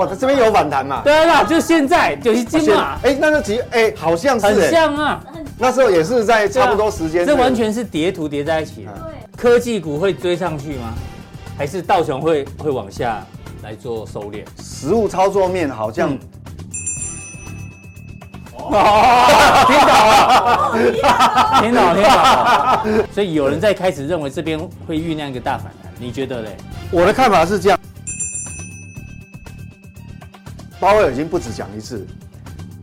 哇，它这边有反弹嘛？对啊，就现在就是金嘛。哎，那个其实哎，好像是很像啊。那时候也是在差不多时间，这完全是叠图叠在一起的。对，科技股会追上去吗？还是道琼会会往下来做收敛？实物操作面好像。哦，听到了，听到，听到。所以有人在开始认为这边会酝酿一个大反弹，你觉得嘞？我的看法是这样，鲍威尔已经不止讲一次，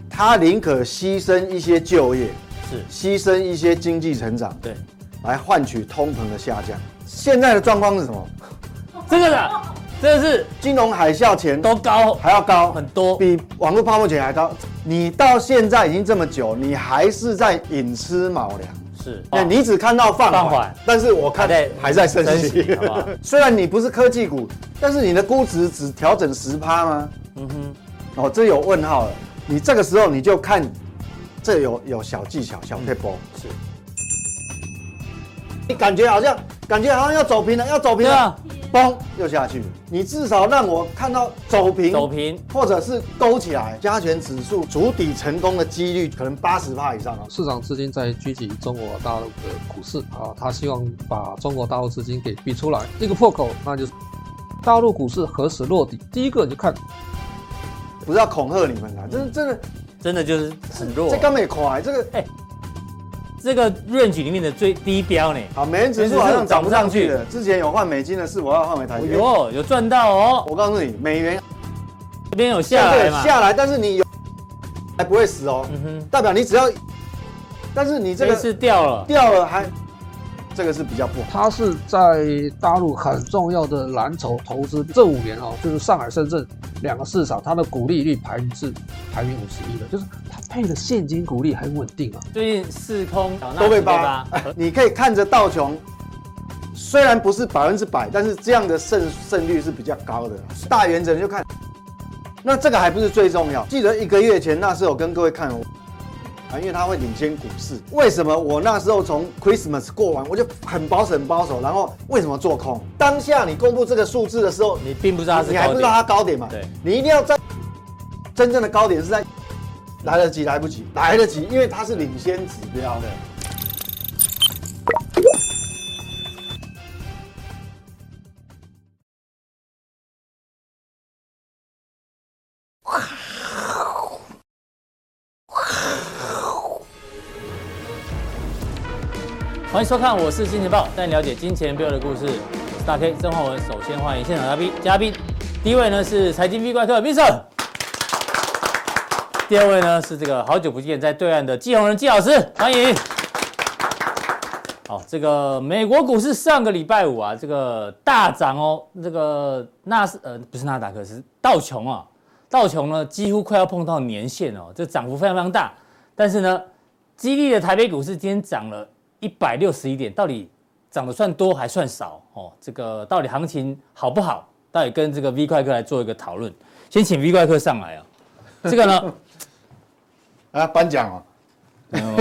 他宁可牺牲一些就业，是牺牲一些经济成长，对，来换取通膨的下降。现在的状况是什么？这个的。这是金融海啸前都高，还要高很多，比网络泡沫前还高。你到现在已经这么久，你还是在寅吃卯粮，是。那你只看到放缓，但是我看还在升息，好好？虽然你不是科技股，但是你的估值只调整十趴吗？嗯哼，哦，这有问号了。你这个时候你就看，这有有小技巧，小撇步是。你感觉好像，感觉好像要走平了，要走平了。嘣，又下去了。你至少让我看到走平，走平，或者是勾起来，加权指数筑底成功的几率可能八十帕以上。市场资金在狙击中国大陆的股市啊，他希望把中国大陆资金给逼出来。一个破口，那就是大陆股市何时落底？第一个你就看，不是要恐吓你们啦，真的真的真的就是很弱。这刚没快，这个哎。这个 range 里面的最低标呢？好，美元指数好像涨不上去了。之前有换美金的事，我要换回台币。有有赚到哦！我告诉你，美元这边有下来嘛？下来，但是你有还不会死哦。嗯哼，代表你只要，但是你这个是掉了，掉了还。这个是比较不好，它是在大陆很重要的蓝筹投资，这五年哦，就是上海、深圳两个市场，它的股利率排名是排名五十一的，就是它配的现金股利很稳定啊。最近四空都被扒，你可以看着道琼，虽然不是百分之百，但是这样的胜胜率是比较高的。大原则就看，那这个还不是最重要。记得一个月前那时候我跟各位看。啊，因为它会领先股市。为什么我那时候从 Christmas 过完，我就很保守、很保守。然后为什么做空？当下你公布这个数字的时候，你并不知道它是，你还不知道它高点嘛？对，你一定要在真正的高点是在来得及，来不及，来得及，因为它是领先指标的。欢迎收看，我是金钱爆，带你了解金钱背后的故事。我是大 K 曾焕文，首先欢迎现场嘉宾，嘉宾第一位呢是财经 V 怪客 Vincent，第二位呢是这个好久不见在对岸的季鸿仁季老师，欢迎。好，这个美国股市上个礼拜五啊，这个大涨哦，这个纳斯呃不是纳达克是道琼啊，道琼呢几乎快要碰到年线哦，这涨幅非常非常大，但是呢，激励的台北股市今天涨了。一百六十一点，到底涨得算多还算少？哦，这个到底行情好不好？到底跟这个 V 怪客来做一个讨论。先请 V 怪客上来啊。这个呢，啊，颁奖哦。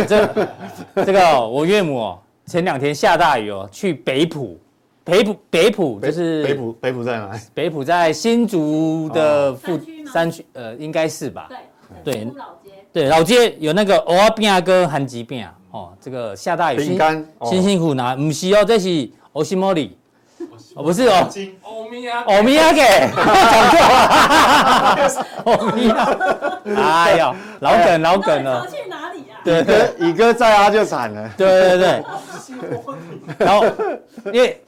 这这个我岳母哦，前两天下大雨哦，去北浦，北浦北浦就是北浦北浦在哪？北浦在新竹的附山区，呃，应该是吧？对对老街对老街有那个蚵仔饼哥韩吉饼。哦，这个下大雨，辛辛辛苦拿，不是哦，这是欧西莫里，哦不是哦，欧米亚，欧米亚给，讲错。了，欧米亚，哎呀，老梗老梗了，去哪里呀？对对，宇哥在啊就惨了，对对对，然后因为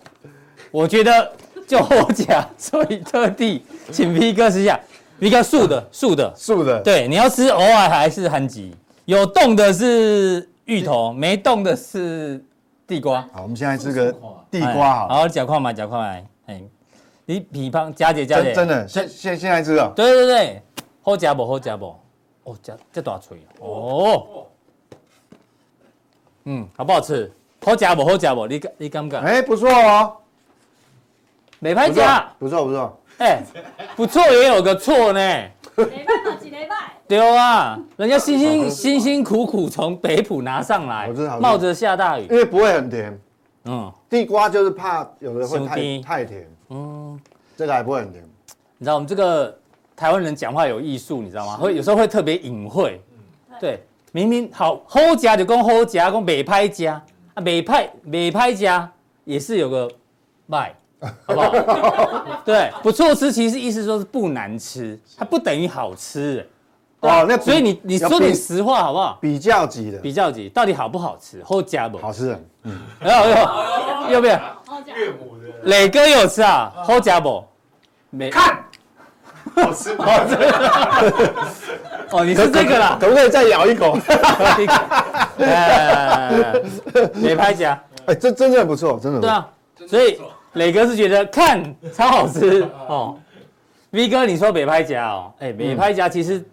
我觉得就我讲，所以特地请 V 哥试下，V 哥素的素的。素的，对，你要吃偶尔还是很急，有冻的是。芋头没动的是地瓜。好，我们现在吃个地瓜好。好，夹块嘛，夹块来。哎，你比方佳姐，佳姐，真的，现现现在吃啊？对对对，好食不？好食不？哦，这这大锤哦。嗯，好不好吃？好食不？好食不？你你敢不敢？哎，不错哦。没拍夹。不错不错。哎，不错也有个错呢。对啊，人家辛辛辛辛苦苦从北浦拿上来，冒着下大雨，因为不会很甜。嗯，地瓜就是怕有的会太太甜。嗯，这个还不会很甜。你知道我们这个台湾人讲话有艺术，你知道吗？会有时候会特别隐晦。对，明明好好夹就讲好夹，讲美拍夹啊，美拍美拍夹也是有个卖，好不好？对，不错吃，其实意思说是不难吃，它不等于好吃。哦，那所以你你说点实话好不好？比较级的，比较级，到底好不好吃？好夹不？好吃的，嗯，要不要？要不要？岳母的，磊哥有吃啊？好夹不？没看，好吃，好吃。哦，你是这个啦，可不可以再咬一口？美拍夹，哎，这真的不错，真的。对啊，所以磊哥是觉得看超好吃哦。V 哥，你说美拍夹哦，哎，美拍夹其实。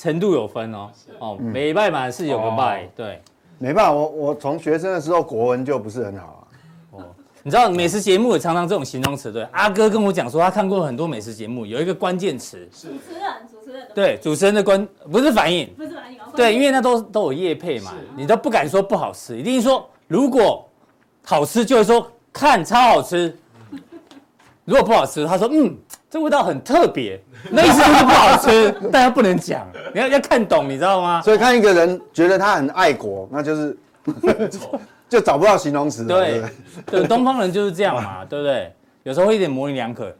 程度有分哦，哦，美拜嘛是有个拜，对，没办法，我我从学生的时候国文就不是很好啊，哦，你知道美食节目也常常这种形容词，对，阿哥跟我讲说他看过很多美食节目，有一个关键词，主持人，主持人，对，主持人的关不是反应，不是反应，对，因为那都都有业配嘛，你都不敢说不好吃，一定说如果好吃就会说看超好吃，如果不好吃，他说嗯。这味道很特别，那意思就是不好吃，大家不能讲，你要要看懂，你知道吗？所以看一个人觉得他很爱国，那就是 就找不到形容词。对对，东方人就是这样嘛，对不对？有时候会有点模棱两可。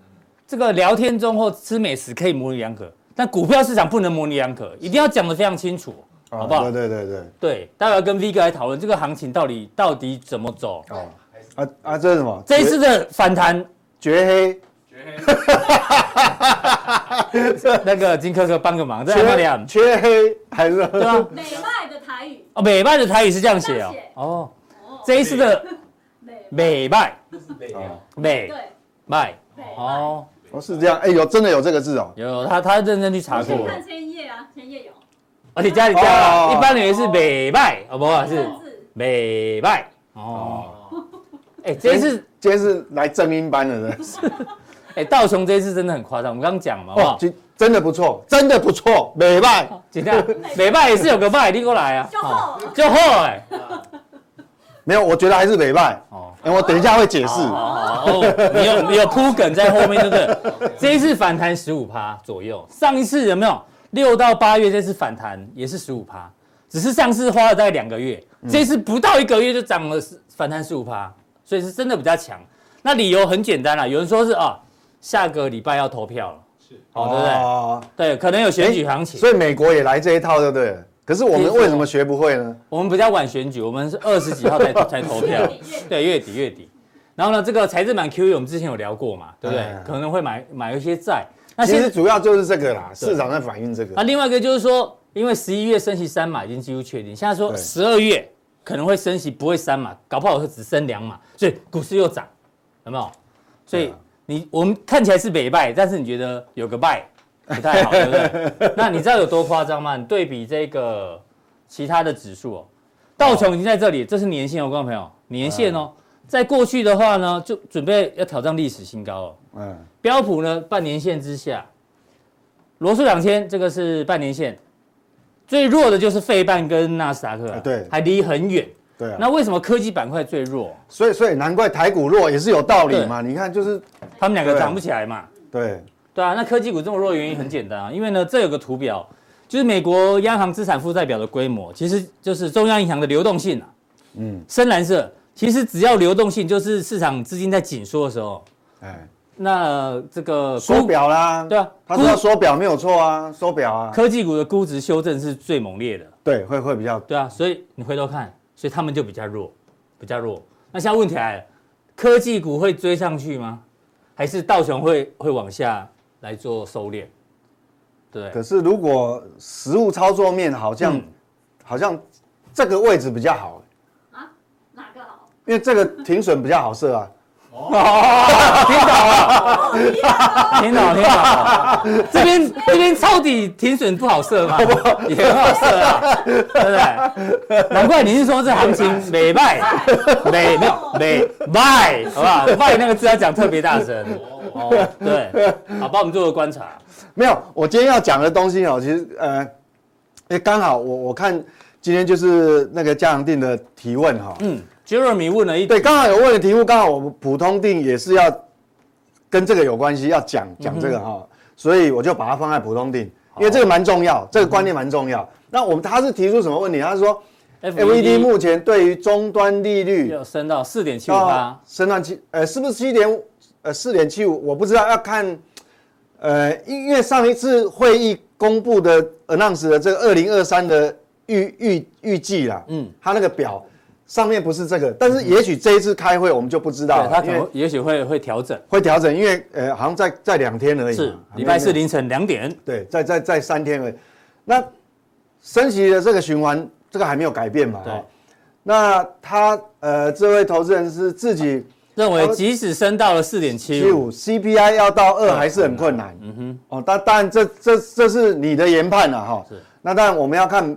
这个聊天中或吃美食可以模棱两可，但股票市场不能模棱两可，一定要讲得非常清楚，好不好？对对对对对，待会要跟 V 哥来讨论这个行情到底到底怎么走。哦，啊啊，这是什么？这一次的反弹绝黑。那个金科科帮个忙，这样缺黑还是？对啊？美拜的台语。哦，美拜的台语是这样写哦。哦，这一次的美拜，美对。拜哦，哦是这样，哎有真的有这个字哦，有他他认真去查过，看千页啊，千页有，而且家里家一般以为是美拜哦，不是美拜哦，哎这一次今天是来正音班的人。哎，道琼这一次真的很夸张，我们刚刚讲嘛，哇，真的不错，真的不错，美拜，怎样？美拜也是有个拜，你过来啊，就好，就好哎，没有，我觉得还是美拜哦，我等一下会解释。哦，你有你有铺梗在后面，对不对？这一次反弹十五趴左右，上一次有没有六到八月这次反弹也是十五趴，只是上次花了大概两个月，这一次不到一个月就涨了反弹十五趴，所以是真的比较强。那理由很简单啦，有人说是啊。下个礼拜要投票了，是，好，对不对？哦，对，可能有选举行情，所以美国也来这一套，对不对？可是我们为什么学不会呢？我们比较晚选举，我们是二十几号才才投票，对，月底月底。然后呢，这个财政版 QE 我们之前有聊过嘛，对不对？可能会买买一些债。那其实主要就是这个啦，市场在反映这个。那另外一个就是说，因为十一月升息三码已经几乎确定，现在说十二月可能会升息不会三码，搞不好是只升两码，所以股市又涨，有没有？所以。你我们看起来是北败，但是你觉得有个败不太好，对不对？那你知道有多夸张吗？你对比这个其他的指数哦，道琼已经在这里，这是年线哦，观众朋友，年线哦，在过去的话呢，就准备要挑战历史新高哦。嗯。标普呢，半年线之下，罗素两千这个是半年线，最弱的就是费半跟纳斯达克，对，还离很远。对啊，那为什么科技板块最弱？所以所以难怪台股弱也是有道理嘛。你看就是他们两个涨不起来嘛。对对啊，那科技股这么弱的原因很简单啊，因为呢这有个图表，就是美国央行资产负债表的规模，其实就是中央银行的流动性啊。嗯，深蓝色，其实只要流动性，就是市场资金在紧缩的时候，哎，那这个缩表啦，对啊，他说缩表没有错啊，缩表啊，科技股的估值修正是最猛烈的。对，会会比较对啊，所以你回头看。所以他们就比较弱，比较弱。那现在问题来了，科技股会追上去吗？还是道琼会会往下来做收敛？对。可是如果实物操作面好像、嗯、好像这个位置比较好啊？哪个好？因为这个停损比较好设啊。哦，听懂了，听懂，听懂。这边这边抄底停损不好设嘛，也很好设啊，对不对？难怪你是说这行情 美卖，美没有美卖，好不好？卖那个字要讲特别大声。哦，对，好，帮我们做个观察。没有，我今天要讲的东西哦，其实呃，哎，刚好我我看今天就是那个嘉阳定的提问哈，嗯。Jeremy 问了一对，刚好有问的题目，刚好我们普通定也是要跟这个有关系，要讲讲这个哈，嗯、所以我就把它放在普通定，因为这个蛮重要，这个观念蛮重要。那我们他是提出什么问题？他是说 FED 目前对于终端利率要升到四点七五八，升到七呃是不是七点呃四点七五？我不知道，要看呃因为上一次会议公布的 announce 的这个二零二三的预预预计啦，嗯，他那个表。上面不是这个，但是也许这一次开会我们就不知道了，他可能也许会会调整，会调整，因为呃好像在在两天而已，是礼拜四凌晨两点，对，在在在三天而已。那升息的这个循环，这个还没有改变嘛？对。那他呃这位投资人是自己认为，即使升到了四点七五，CPI 要到二还是很困难。嗯哼。哦，但当然这这这是你的研判了哈。是。那当然我们要看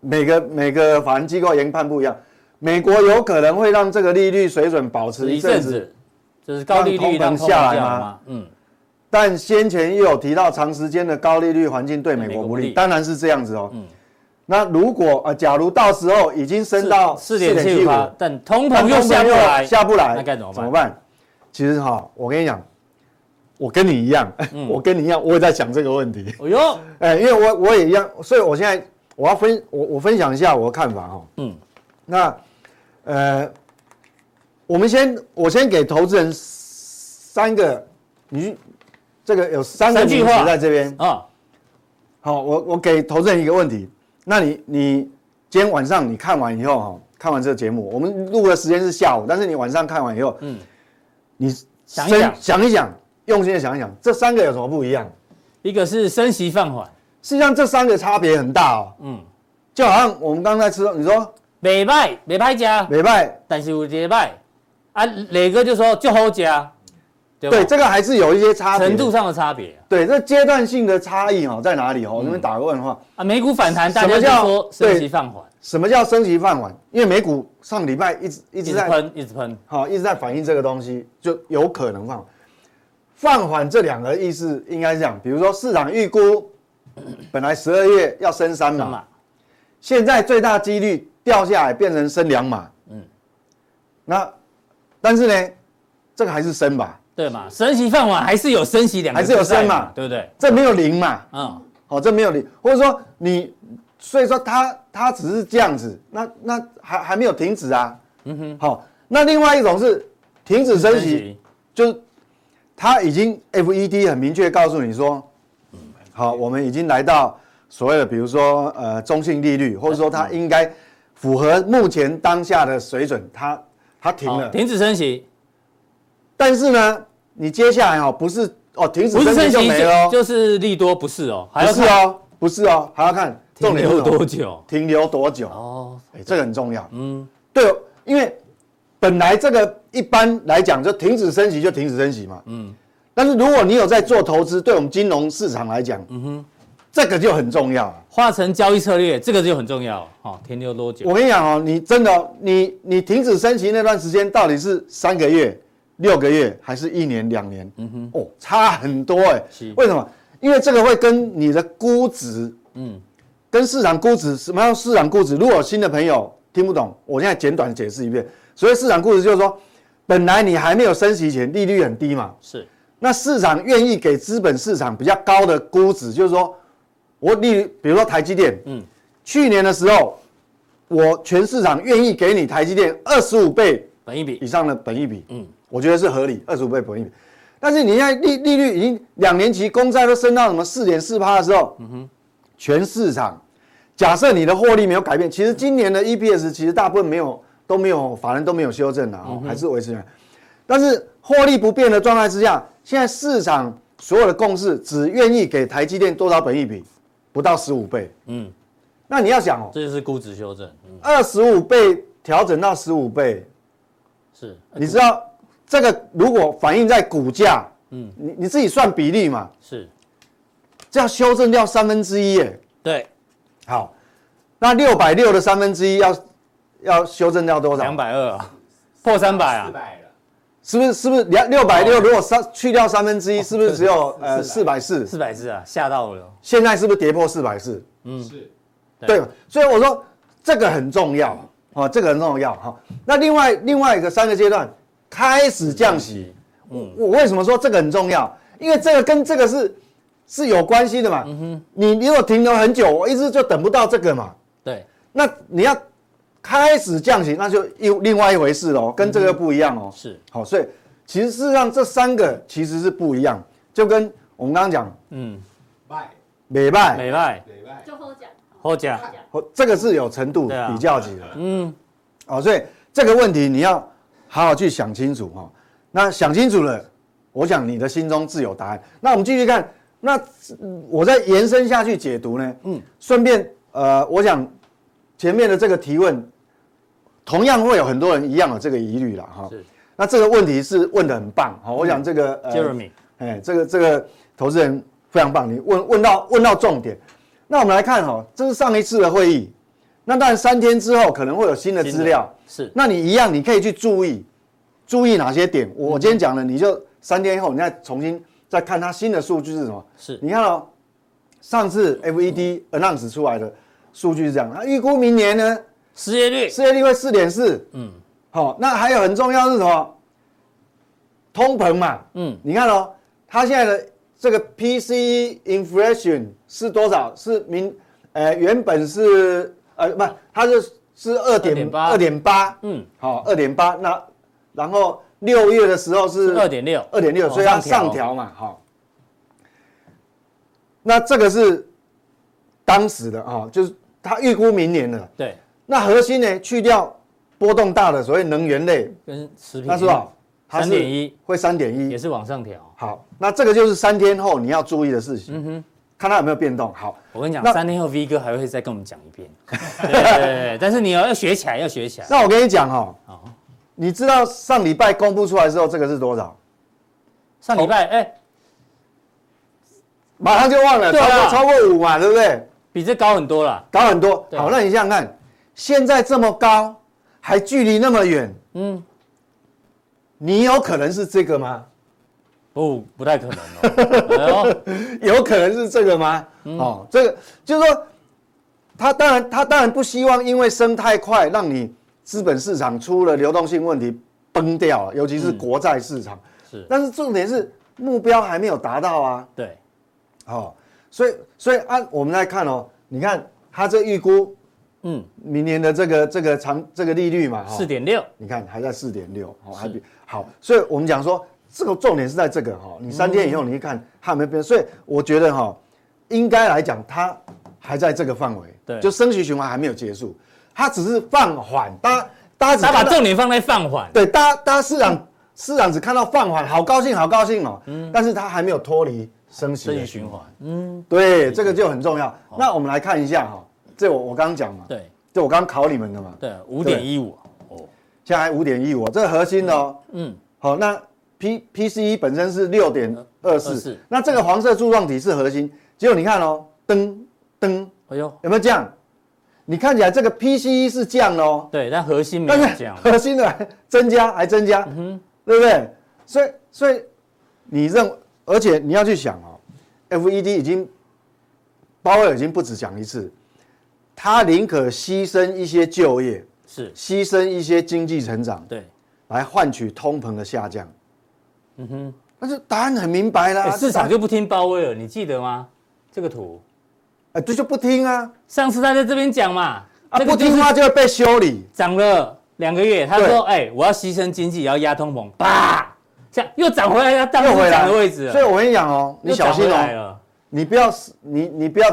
每个每个法人机构研判不一样。美国有可能会让这个利率水准保持一阵子，就是高利率让下来吗？嗯，但先前又有提到长时间的高利率环境对美国不利，当然是这样子哦。嗯，那如果呃，假如到时候已经升到四点七五，但通膨又下不来，下不来，那该怎么办？怎么办？其实哈，我跟你讲，我跟你一样，我跟你一样，我也在想这个问题。哎呦，哎，因为我我也一样，所以我现在我要分我我分享一下我的看法哈。嗯，那。呃，我们先，我先给投资人三个，你这个有三个句话在这边啊。好，我我给投资人一个问题，那你你今天晚上你看完以后哈，看完这个节目，我们录的时间是下午，但是你晚上看完以后，嗯，你想一想，想一想，用心的想一想，这三个有什么不一样？一个是升息放缓，实际上这三个差别很大哦。嗯，就好像我们刚才吃，你说。没卖，没拍价，没卖，但是有些卖啊。磊哥就说就好价，对，对，这个还是有一些差别，程度上的差别。对，这阶段性的差异哦，在哪里哦？我这边打个问号啊。美股反弹，大家就说升级放缓。什么叫升级放缓？因为美股上礼拜一直一直在喷，一直喷，好，一直在反映这个东西，就有可能放放缓。这两个意思应该是这样，比如说市场预估本来十二月要升三嘛，现在最大几率。掉下来变成升两码，嗯，那但是呢，这个还是升吧，对嘛？升息放缓还是有升息两，还是有升嘛，对不对？这没有零嘛，嗯，好，这没有零，或者说你，所以说它它只是这样子，那那还还没有停止啊，嗯哼，好，那另外一种是停止升息，就是它已经 FED 很明确告诉你说，嗯，好，我们已经来到所谓的比如说呃中性利率，或者说它应该。符合目前当下的水准，它它停了，停止升息。但是呢，你接下来哦，不是哦，停止升息就没了哦，就是利多不是哦，还是哦，不是哦，还要看停留多久，停留多久哦，哎，这个很重要。嗯，对，因为本来这个一般来讲就停止升息就停止升息嘛。嗯，但是如果你有在做投资，对我们金融市场来讲，嗯哼。这个就很重要，化成交易策略，这个就很重要。好、哦，停留多久？我跟你讲哦，你真的，你你停止升息那段时间到底是三个月、六个月，还是一年、两年？嗯哼，哦，差很多哎。是为什么？因为这个会跟你的估值，嗯，跟市场估值，什么叫市场估值？如果有新的朋友听不懂，我现在简短解释一遍。所以市场估值就是说，本来你还没有升息前，利率很低嘛。是。那市场愿意给资本市场比较高的估值，就是说。我例如，比如说台积电，嗯，去年的时候，我全市场愿意给你台积电二十五倍本一比以上的本一比，嗯，我觉得是合理，二十五倍本一比。但是你现在利利率已经两年期公债都升到什么四点四趴的时候，嗯哼，全市场假设你的获利没有改变，其实今年的 EPS 其实大部分没有都没有，法人都没有修正的啊，还是维持原。但是获利不变的状态之下，现在市场所有的共识只愿意给台积电多少本益比？不到十五倍，嗯，那你要想哦，这就是估值修正，二十五倍调整到十五倍，是，你知道这个如果反映在股价，嗯，你你自己算比例嘛，是，这要修正掉三分之一耶，对，好，那六百六的三分之一要要修正掉多少？两百二啊，破三百啊。是不是是不是两六百六？如果三去掉三分之一，是不是只有呃四百四？四百四啊，吓到了。现在是不是跌破四百四？嗯，是，对。所以我说这个很重要啊，这个很重要哈。那另外另外一个三个阶段开始降息，嗯，我为什么说这个很重要？因为这个跟这个是是有关系的嘛。嗯哼你如果停留很久，我一直就等不到这个嘛。对，那你要开始降息，那就又另外一回事喽，跟这个不一样哦。是，好，所以其实事实上这三个其实是不一样，就跟我们刚刚讲，嗯，卖美卖，美拜礼拜就喝奖，好讲，哦这个是有程度比较级的。嗯，哦，所以这个问题你要好好去想清楚哈、哦。那想清楚了，我想你的心中自有答案。那我们继续看，那嗯我再延伸下去解读呢？嗯，顺便呃，我想前面的这个提问，同样会有很多人一样有这个疑虑了哈。是那这个问题是问的很棒，好、我想这个、呃、Jeremy，哎，这个这个投资人非常棒，你问问到问到重点。那我们来看哈、哦，这是上一次的会议，那当然三天之后可能会有新的资料，是，那你一样你可以去注意，注意哪些点？我今天讲了，你就三天后你再重新再看它新的数据是什么？是你看哦，上次 FED announce 出来的数据是这样，那预估明年呢失业率。失业率会四点四，嗯，好，那还有很重要是什么？通膨嘛，嗯，你看哦，它现在的这个 PCE inflation 是多少？是明，呃，原本是呃不，它是是二点二点八，嗯，好，二点八。那然后六月的时候是二点六，二点六，所以它上调。嘛，好。那这个是当时的啊，就是它预估明年的。对。那核心呢，去掉波动大的所谓能源类跟食品，那是吧？三点一会三点一，也是往上调。好，那这个就是三天后你要注意的事情。嗯哼，看它有没有变动。好，我跟你讲，三天后 V 哥还会再跟我们讲一遍。对对对，但是你要要学起来，要学起来。那我跟你讲哈，你知道上礼拜公布出来之后，这个是多少？上礼拜哎，马上就忘了，超过超过五嘛，对不对？比这高很多了，高很多。好，那你想想看，现在这么高，还距离那么远，嗯。你有可能是这个吗？不，不太可能哦。有可能是这个吗？嗯、哦，这个就是说，他当然他当然不希望因为升太快，让你资本市场出了流动性问题崩掉了，尤其是国债市场。嗯、是，但是重点是目标还没有达到啊。对，哦，所以所以按我们来看哦，你看它这预估。嗯，明年的这个这个长这个利率嘛，四点六，你看还在四点六，哦，还比好，所以我们讲说这个重点是在这个哈，你三天以后你一看它有没有变，所以我觉得哈，应该来讲它还在这个范围，对，就升息循环还没有结束，它只是放缓，大家大家只把重点放在放缓，对，大家大家市场市场只看到放缓，好高兴好高兴哦，嗯，但是它还没有脱离升息的循环，嗯，对，这个就很重要。那我们来看一下哈。这我我刚刚讲嘛，对，这我刚考你们的嘛，对，五点一五，哦，现在五点一五，这个核心的哦，嗯，好，那 P PCE 本身是六点二四，那这个黄色柱状体是核心，结果你看哦，噔噔，哎呦，有没有降？你看起来这个 PCE 是降哦，对，但核心没有降，核心的增加还增加，嗯，对不对？所以所以你认，而且你要去想哦，FED 已经鲍威尔已经不止讲一次。他宁可牺牲一些就业，是牺牲一些经济成长，对，来换取通膨的下降。嗯哼，但是答案很明白啦，市场就不听鲍威尔，你记得吗？这个图，哎，这就不听啊。上次他在这边讲嘛，啊，不听话就会被修理。涨了两个月，他说，哎，我要牺牲经济，也要压通膨，啪，又涨回来，要当回涨的位置。所以我跟你讲哦，你小心哦，你不要，你你不要。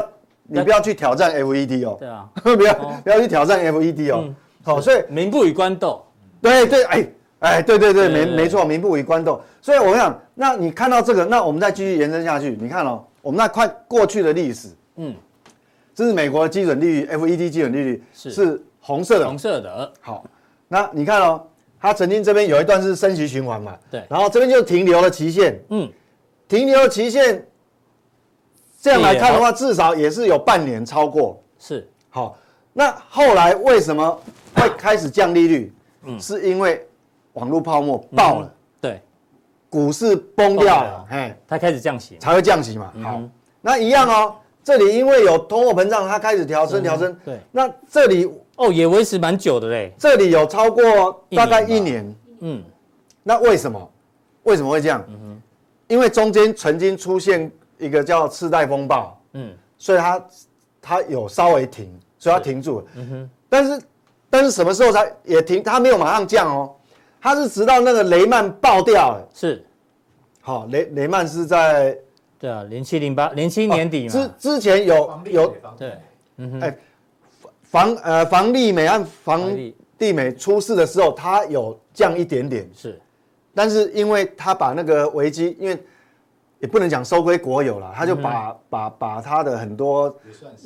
你不要去挑战 FED 哦，对啊，不要不要去挑战 FED 哦，好，所以民不与官斗，对对，哎哎，对对对，没没错，民不与官斗。所以我想，那你看到这个，那我们再继续延伸下去，你看哦，我们那快过去的历史，嗯，这是美国的基准利率，FED 基准利率是。是红色的，红色的。好，那你看哦，它曾经这边有一段是升息循环嘛，对，然后这边就停留了期限，嗯，停留期限。这样来看的话，至少也是有半年超过。是，好，那后来为什么会开始降利率？嗯，是因为网络泡沫爆了，对，股市崩掉了，哎，它开始降息，才会降息嘛。好，那一样哦，这里因为有通货膨胀，它开始调升调升。对，那这里哦也维持蛮久的嘞，这里有超过大概一年。嗯，那为什么？为什么会这样？嗯哼，因为中间曾经出现。一个叫次贷风暴，嗯，所以它它有稍微停，所以它停住了。嗯哼，但是但是什么时候才也停？它没有马上降哦，它是直到那个雷曼爆掉了。是，好，雷雷曼是在对啊，零七零八零七年底嘛。之之前有有对，嗯哼，哎，房呃房利美按房地美出事的时候，它有降一点点，是，但是因为它把那个危机，因为。也不能讲收归国有了，他就把、嗯、把把他的很多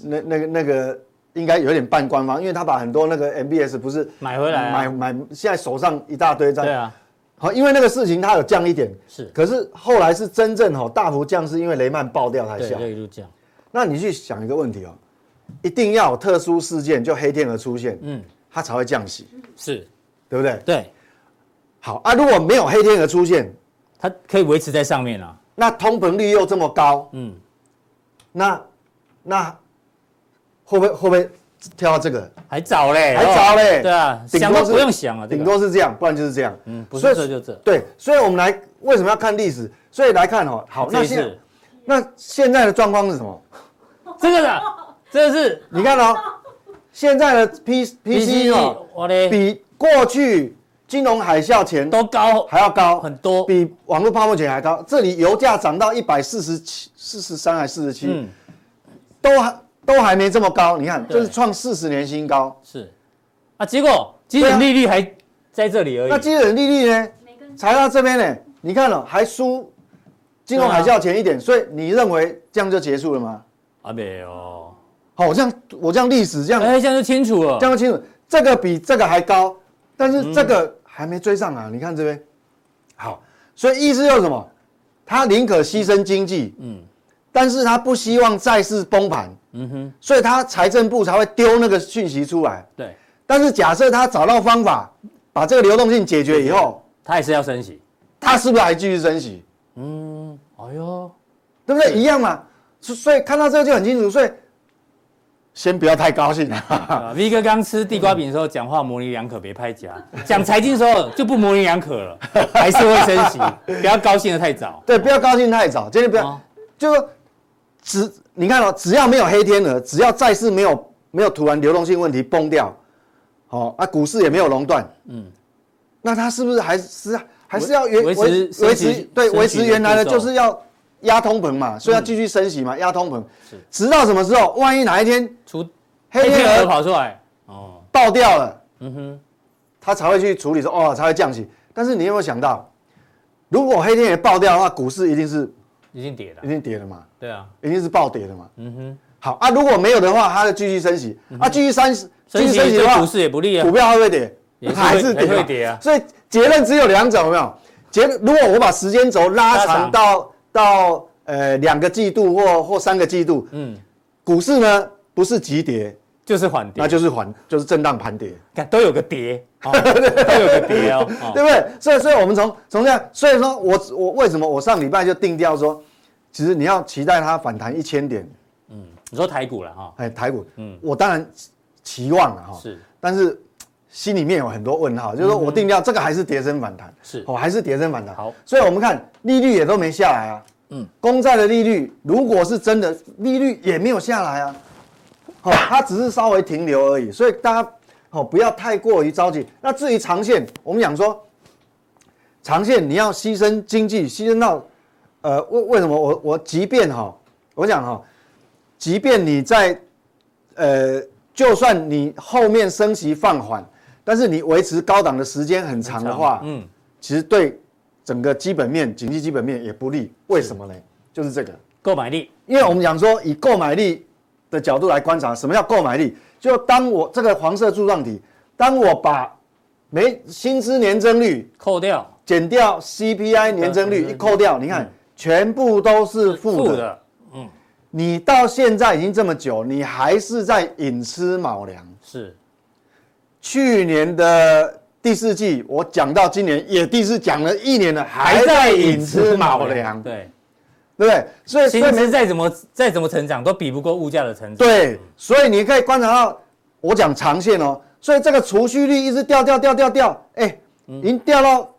那那个那个应该有点半官方，因为他把很多那个 MBS 不是买回来、啊、买买现在手上一大堆在对啊，好，因为那个事情它有降一点是，可是后来是真正吼大幅降，是因为雷曼爆掉才下，对，一路降。那你去想一个问题哦，一定要有特殊事件，就黑天鹅出现，嗯，它才会降息，是，对不对？对，好啊，如果没有黑天鹅出现，它可以维持在上面啊。那通膨率又这么高，嗯，那那会不会会不会跳到这个？还早嘞，还早嘞，对啊，顶多不用想啊，顶多是这样，不然就是这样，嗯，不是这就这，对，所以我们来为什么要看历史？所以来看哦，好，那现那现在的状况是什么？这个的，这是你看哦，现在的 P P C 哦，比过去。金融海啸前都高，还要高很多，比网络泡沫前还高。这里油价涨到一百四十七、四十三还四十七，都还都还没这么高。你看，这是创四十年新高。是啊，结果基准利率还在这里而已。那基准利率呢？才到这边呢？你看了还输金融海啸前一点，所以你认为这样就结束了吗？啊没有。好，我这样我这样历史这样，哎，这样就清楚了。这样就清楚，这个比这个还高，但是这个。还没追上啊！你看这边，好，所以意思就是什么？他宁可牺牲经济，嗯，但是他不希望债市崩盘，嗯哼，所以他财政部才会丢那个讯息出来，对。但是假设他找到方法，把这个流动性解决以后，他还是要升息，他是不是还继续升息？嗯，哎呦，对不对？一样嘛。所以看到这个就很清楚，所以。先不要太高兴 啊！V 哥刚吃地瓜饼的时候讲话模棱两可，别拍假。讲财经的时候就不模棱两可了，还是会升息。不要高兴的太早。对，不要高兴太早。今天不要，哦、就说只你看哦，只要没有黑天鹅，只要债市没有没有突然流动性问题崩掉，哦啊，股市也没有熔断，嗯，那它是不是还是还是要维维持维持对维持原来的就是要。压通膨嘛，所以要继续升息嘛，压通膨，是直到什么时候？万一哪一天出黑天鹅跑出来，哦，爆掉了，嗯哼，他才会去处理说，哦，才会降息。但是你有没有想到，如果黑天鹅爆掉的话，股市一定是已经跌了，已经跌了嘛？对啊，一定是暴跌的嘛？嗯哼，好啊，如果没有的话，它就继续升息，啊，继续升继续升息的话，股市也不利啊，股票会不会跌？还是会跌啊。所以结论只有两种，有没有？结如果我把时间轴拉长到。到呃两个季度或或三个季度，嗯，股市呢不是急跌。就是缓跌，那就是缓就是震荡盘跌，看都有个跌，哦、都有个跌哦，对不对？所以所以我们从从这样，所以说我我为什么我上礼拜就定调说，其实你要期待它反弹一千点，嗯，你说台股了哈，哎台股，嗯，我当然期望了哈，是，但是。心里面有很多问号，就是说我定调这个还是跌升反弹，是哦，还是跌升反弹。好，所以我们看利率也都没下来啊。嗯，公债的利率如果是真的，利率也没有下来啊。哦，它只是稍微停留而已。所以大家哦不要太过于着急。那至于长线，我们讲说长线你要牺牲经济，牺牲到呃为为什么我我即便哈，我讲哈，即便你在呃就算你后面升息放缓。但是你维持高档的时间很长的话，嗯，其实对整个基本面、经济基本面也不利。为什么呢？就是这个购买力。因为我们讲说，以购买力的角度来观察，什么叫购买力？就当我这个黄色柱状体，当我把没薪资年增率扣掉，减掉 CPI 年增率一扣掉，你看全部都是负的。嗯，你到现在已经这么久，你还是在寅吃卯粮。是。去年的第四季，我讲到今年也第四讲了一年了，还在寅吃卯粮，对，对不对？所以薪资再怎么再怎么成长，都比不过物价的成长。对，所以你可以观察到，我讲长线哦，所以这个储蓄率一直掉掉掉掉掉，哎，已经掉到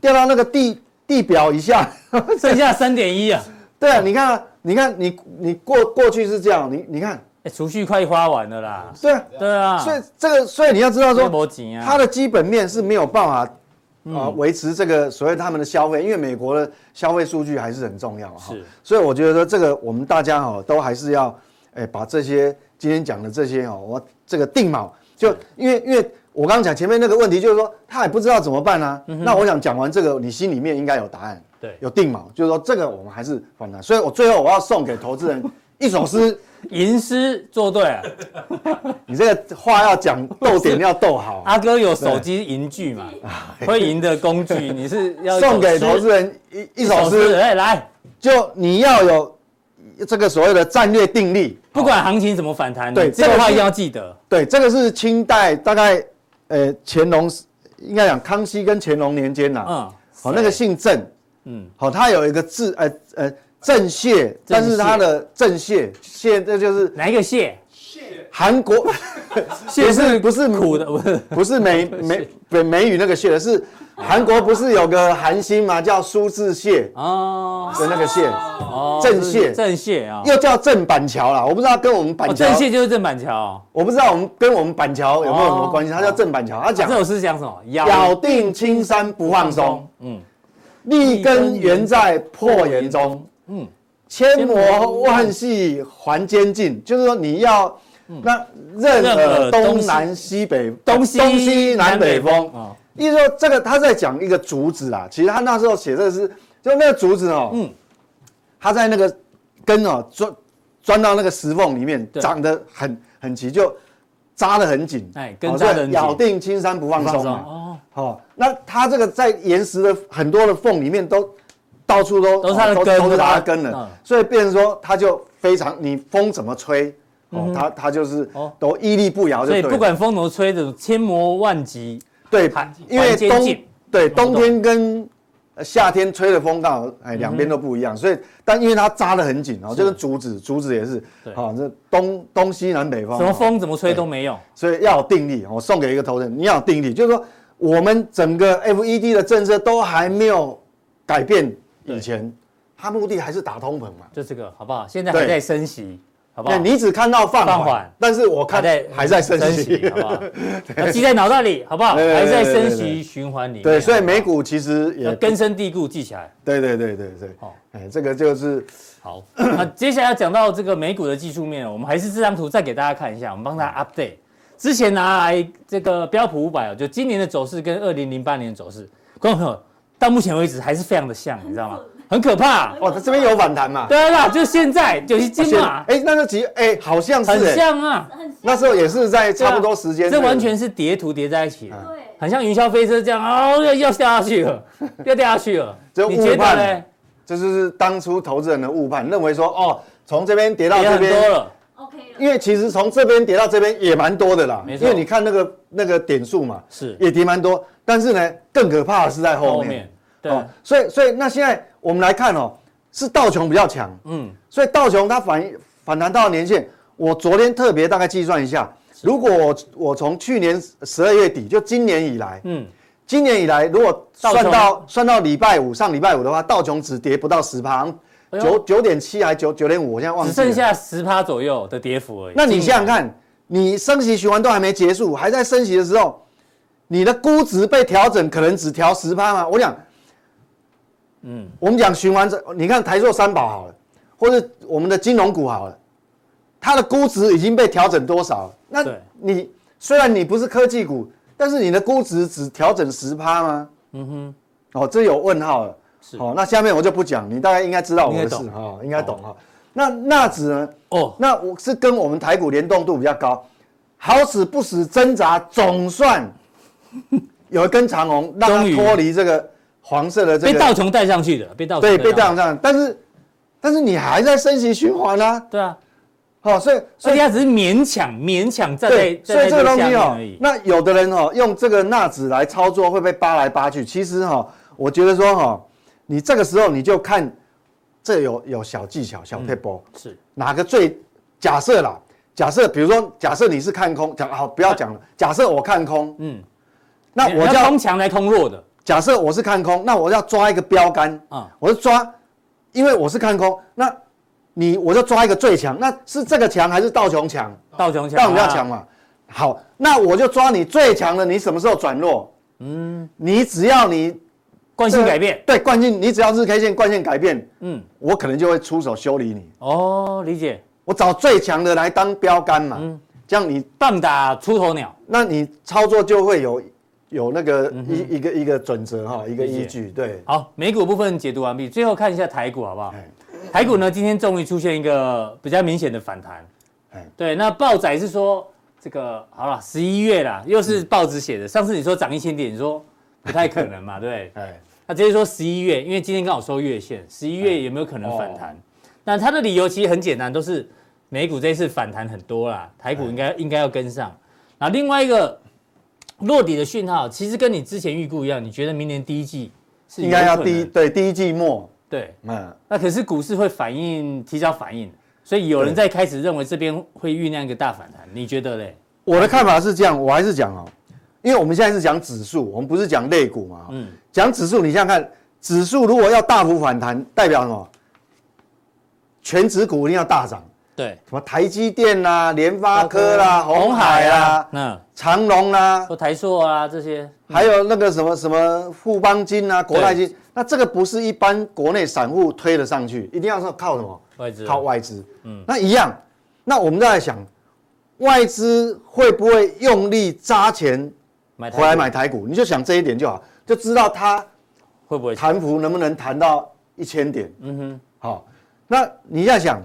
掉到那个地地表以下，剩下三点一啊，对啊，你看啊，你看你你过过去是这样，你你看，哎，储蓄快花完了啦。对啊，对啊，所以这个所以你要知道说，没钱啊它的基本面是没有办法嗯啊维持这个所谓他们的消费，因为美国的消费数据还是很重要哈是。所以我觉得说这个我们大家哈都还是要哎把这些今天讲的这些哦，我这个定锚就因为因为我刚刚讲前面那个问题就是说他也不知道怎么办啊。那我想讲完这个，你心里面应该有答案。对有定锚，就是说这个我们还是反弹。所以我最后我要送给投资人一首诗。吟诗作对啊，你这个话要讲逗点要逗好。阿哥有手机吟句嘛？会吟的工具，你是要送给投资人一一首诗。哎，来，就你要有这个所谓的战略定力，不管行情怎么反弹，对这个话一定要记得。对，这个是清代大概呃乾隆，应该讲康熙跟乾隆年间呐。嗯。好，那个姓郑。嗯。好，他有一个字，呃呃。郑燮，但是他的郑燮，燮这就是哪一个燮？韩国，燮是不是苦的，不是。不是美美美美语那个燮，是韩国不是有个韩星嘛，叫苏志燮哦，的那个燮哦，郑燮，郑燮啊，又叫郑板桥啦，我不知道跟我们板桥，郑燮就是郑板桥，我不知道我们跟我们板桥有没有什么关系，他叫郑板桥，他讲这首诗讲什么？咬定青山不放松，嗯，立根原在破岩中。嗯，千磨万系还坚劲，就是说你要那任何东南西北东西东西南北风。啊，意思说这个他在讲一个竹子啦，其实他那时候写这个是就那个竹子哦，嗯，他在那个根哦钻钻到那个石缝里面，长得很很齐，就扎得很紧，哎，根咬定青山不放松哦，好，那他这个在岩石的很多的缝里面都。到处都都是它的根，都是它的根了，所以变成说它就非常，你风怎么吹，哦，它它就是都屹立不摇，所以不管风怎么吹，这种千磨万击，对，因为冬对冬天跟夏天吹的风刚好哎两边都不一样，所以但因为它扎得很紧哦，就跟竹子竹子也是，好这东东西南北风，什么风怎么吹都没用，所以要有定力。我送给一个投资人，你要有定力，就是说我们整个 FED 的政策都还没有改变。以前，他目的还是打通膨嘛，就这个好不好？现在还在升息，好不好？你只看到放缓，但是我看在还在升息，好不好？要记在脑袋里，好不好？还在升息循环里。对，所以美股其实也根深蒂固，记起来。对对对对对。好，哎，这个就是好。那接下来要讲到这个美股的技术面，我们还是这张图再给大家看一下，我们帮大家 update 之前拿来这个标普五百哦，就今年的走势跟二零零八年的走势，观众朋友。到目前为止还是非常的像，你知道吗？很可怕哦，它这边有反弹嘛？对啊，就现在就是金嘛。哎，那个几哎，好像是很像啊。那时候也是在差不多时间。这完全是叠图叠在一起，对，很像云霄飞车这样啊，要要掉下去了，要掉下去了。这误判呢？这就是当初投资人的误判，认为说哦，从这边跌到这边多了，OK 了。因为其实从这边跌到这边也蛮多的啦，因为你看那个那个点数嘛，是也跌蛮多，但是呢，更可怕的是在后面。对、哦，所以所以那现在我们来看哦，是道琼比较强，嗯，所以道琼它反反弹到年线，我昨天特别大概计算一下，如果我我从去年十二月底就今年以来，嗯，今年以来如果算到算到礼拜五上礼拜五的话，道琼只跌不到十趴，九九点七还九九点五，我现在忘记了，只剩下十趴左右的跌幅而已。那你想想看，你升息循环都还没结束，还在升息的时候，你的估值被调整，可能只调十趴吗？我想。嗯，我们讲循环这，你看台塑三宝好了，或者我们的金融股好了，它的估值已经被调整多少了？那你虽然你不是科技股，但是你的估值只调整十趴吗？嗯哼，哦，这有问号了。是，哦，那下面我就不讲，你大概应该知道我的事哈，应该懂哈。那纳指呢？哦，那我是跟我们台股联动度比较高，好死不死挣扎，总算 有一根长虹，让它脱离这个。黄色的这个被道琼带上去的，被道琼对被带上，但是但是你还在升息循环啊？对啊，好，所以所以它只是勉强勉强在，所以这个东西哦，那有的人哦用这个纳指来操作会被扒来扒去，其实哈，我觉得说哈，你这个时候你就看这有有小技巧小撇步。是。哪个最假设啦？假设比如说假设你是看空，讲好不要讲了，假设我看空，嗯，那我要空强来通弱的。假设我是看空，那我要抓一个标杆啊，我是抓因为我是看空，那你我就抓一个最强，那是这个强还是道琼强？道琼强，道琼比较强嘛。好，那我就抓你最强的，你什么时候转弱？嗯，你只要你惯性改变，对，惯性，你只要日 K 线惯性改变，嗯，我可能就会出手修理你。哦，理解。我找最强的来当标杆嘛，嗯，这样你棒打出头鸟，那你操作就会有有那个一一个一个准则哈，一个依据。对，好，美股部分解读完毕，最后看一下台股好不好？台股呢，今天终于出现一个比较明显的反弹。哎，对，那报仔是说这个好了，十一月啦，又是报纸写的。上次你说涨一千点，你说不太可能嘛，对不对？哎，他直接说十一月，因为今天刚好收月线，十一月有没有可能反弹？那他的理由其实很简单，都是。美股这一次反弹很多啦，台股应该应该要跟上。那另外一个落底的讯号，其实跟你之前预估一样，你觉得明年第一季是应该要第一对第一季末。对，嗯，那可是股市会反应提早反应，所以有人在开始认为这边会酝酿一个大反弹，你觉得嘞？我的看法是这样，我还是讲哦，因为我们现在是讲指数，我们不是讲类股嘛，嗯，讲指数，你想想看，指数如果要大幅反弹，代表什么？全指股一定要大涨。对，什么台积电啦、联发科啦、鸿海啦、嗯、长隆啦、或台塑啊这些，还有那个什么什么富邦金啊、国泰金，那这个不是一般国内散户推得上去，一定要说靠什么？外资，靠外资。嗯，那一样，那我们再来想，外资会不会用力扎钱回来买台股？你就想这一点就好，就知道它会不会弹幅能不能弹到一千点。嗯哼，好，那你要想。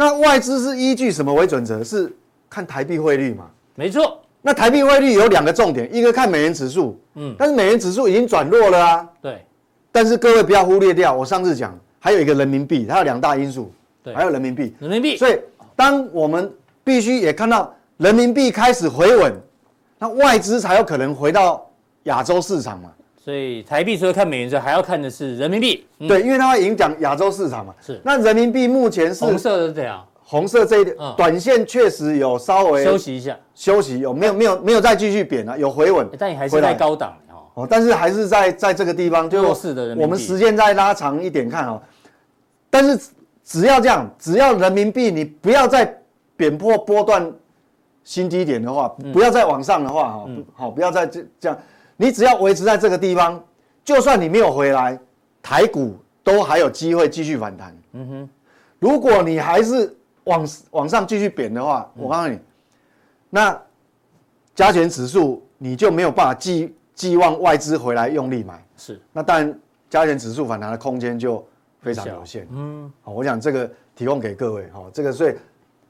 那外资是依据什么为准则？是看台币汇率嘛？没错。那台币汇率有两个重点，一个看美元指数，嗯，但是美元指数已经转弱了啊。对。但是各位不要忽略掉，我上次讲还有一个人民币，它有两大因素。对。还有人民币。人民币。所以当我们必须也看到人民币开始回稳，那外资才有可能回到亚洲市场嘛。所以台币除了看美元之外，还要看的是人民币。嗯、对，因为它会影响亚洲市场嘛。是。那人民币目前是红色的这样。红色这一点，嗯、短线确实有稍微休息一下，休息有没有没有没有再继续贬了，有回稳。但你还是在高档哦。但是还是在在这个地方，就弱势的人民币。我们时间再拉长一点看哦。但是只要这样，只要人民币你不要再贬破波段新低点的话，嗯、不要再往上的话哈，好、嗯，不要再这这样，你只要维持在这个地方。就算你没有回来，台股都还有机会继续反弹。嗯哼，如果你还是往往上继续贬的话，我告诉你，那加权指数你就没有办法寄寄望外资回来用力买。是，那当然加权指数反弹的空间就非常有限。嗯，好，我想这个提供给各位哈，这个所以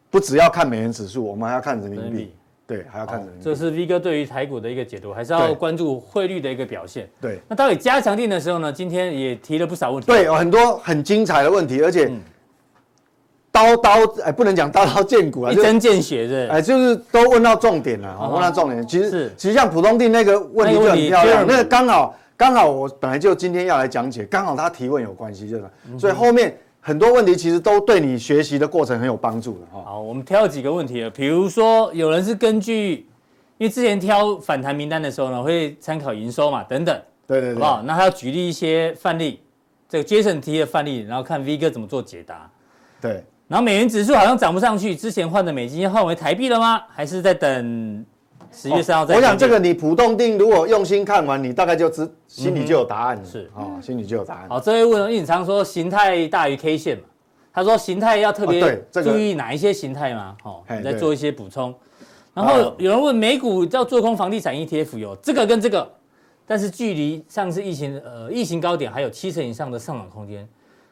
不只要看美元指数，我们还要看人民币。对，还要看。这是 V 哥对于台股的一个解读，还是要关注汇率的一个表现。对，那到底加强定的时候呢？今天也提了不少问题。对，有很多很精彩的问题，而且刀刀哎，不能讲刀刀见骨啊，一针见血的。哎，就是都问到重点了，问到重点。其实是，其实像普通定那个问题就很漂亮，那个刚好刚好我本来就今天要来讲解，刚好他提问有关系，就是，所以后面。很多问题其实都对你学习的过程很有帮助的哈。好，我们挑几个问题了，比如说有人是根据，因为之前挑反弹名单的时候呢，会参考营收嘛，等等。对对对。好，那他要举例一些范例，这个 Jason 提的范例，然后看 V 哥怎么做解答。对。然后美元指数好像涨不上去，之前换的美金要换为台币了吗？还是在等？十月三号再。我想这个你普通定如果用心看完，你大概就知心里就有答案了。是啊，心里就有答案。好，这位问了，隐藏说形态大于 K 线嘛？他说形态要特别注意哪一些形态嘛？好，你再做一些补充。然后有人问美股要做空房地产 ETF 有这个跟这个，但是距离上次疫情呃疫情高点还有七成以上的上涨空间。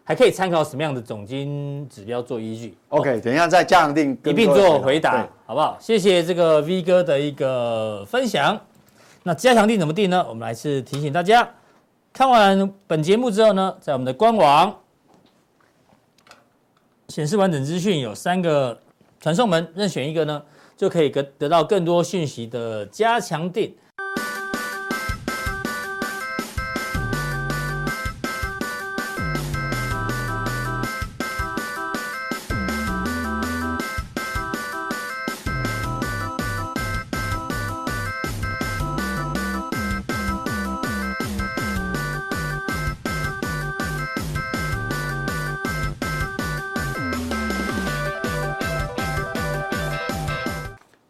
还可以参考什么样的总金指标做依据？OK，等一下再加强錠一并做回答，好不好？谢谢这个 V 哥的一个分享。那加强定怎么定呢？我们来是提醒大家，看完本节目之后呢，在我们的官网显示完整资讯，有三个传送门，任选一个呢，就可以得得到更多讯息的加强錠。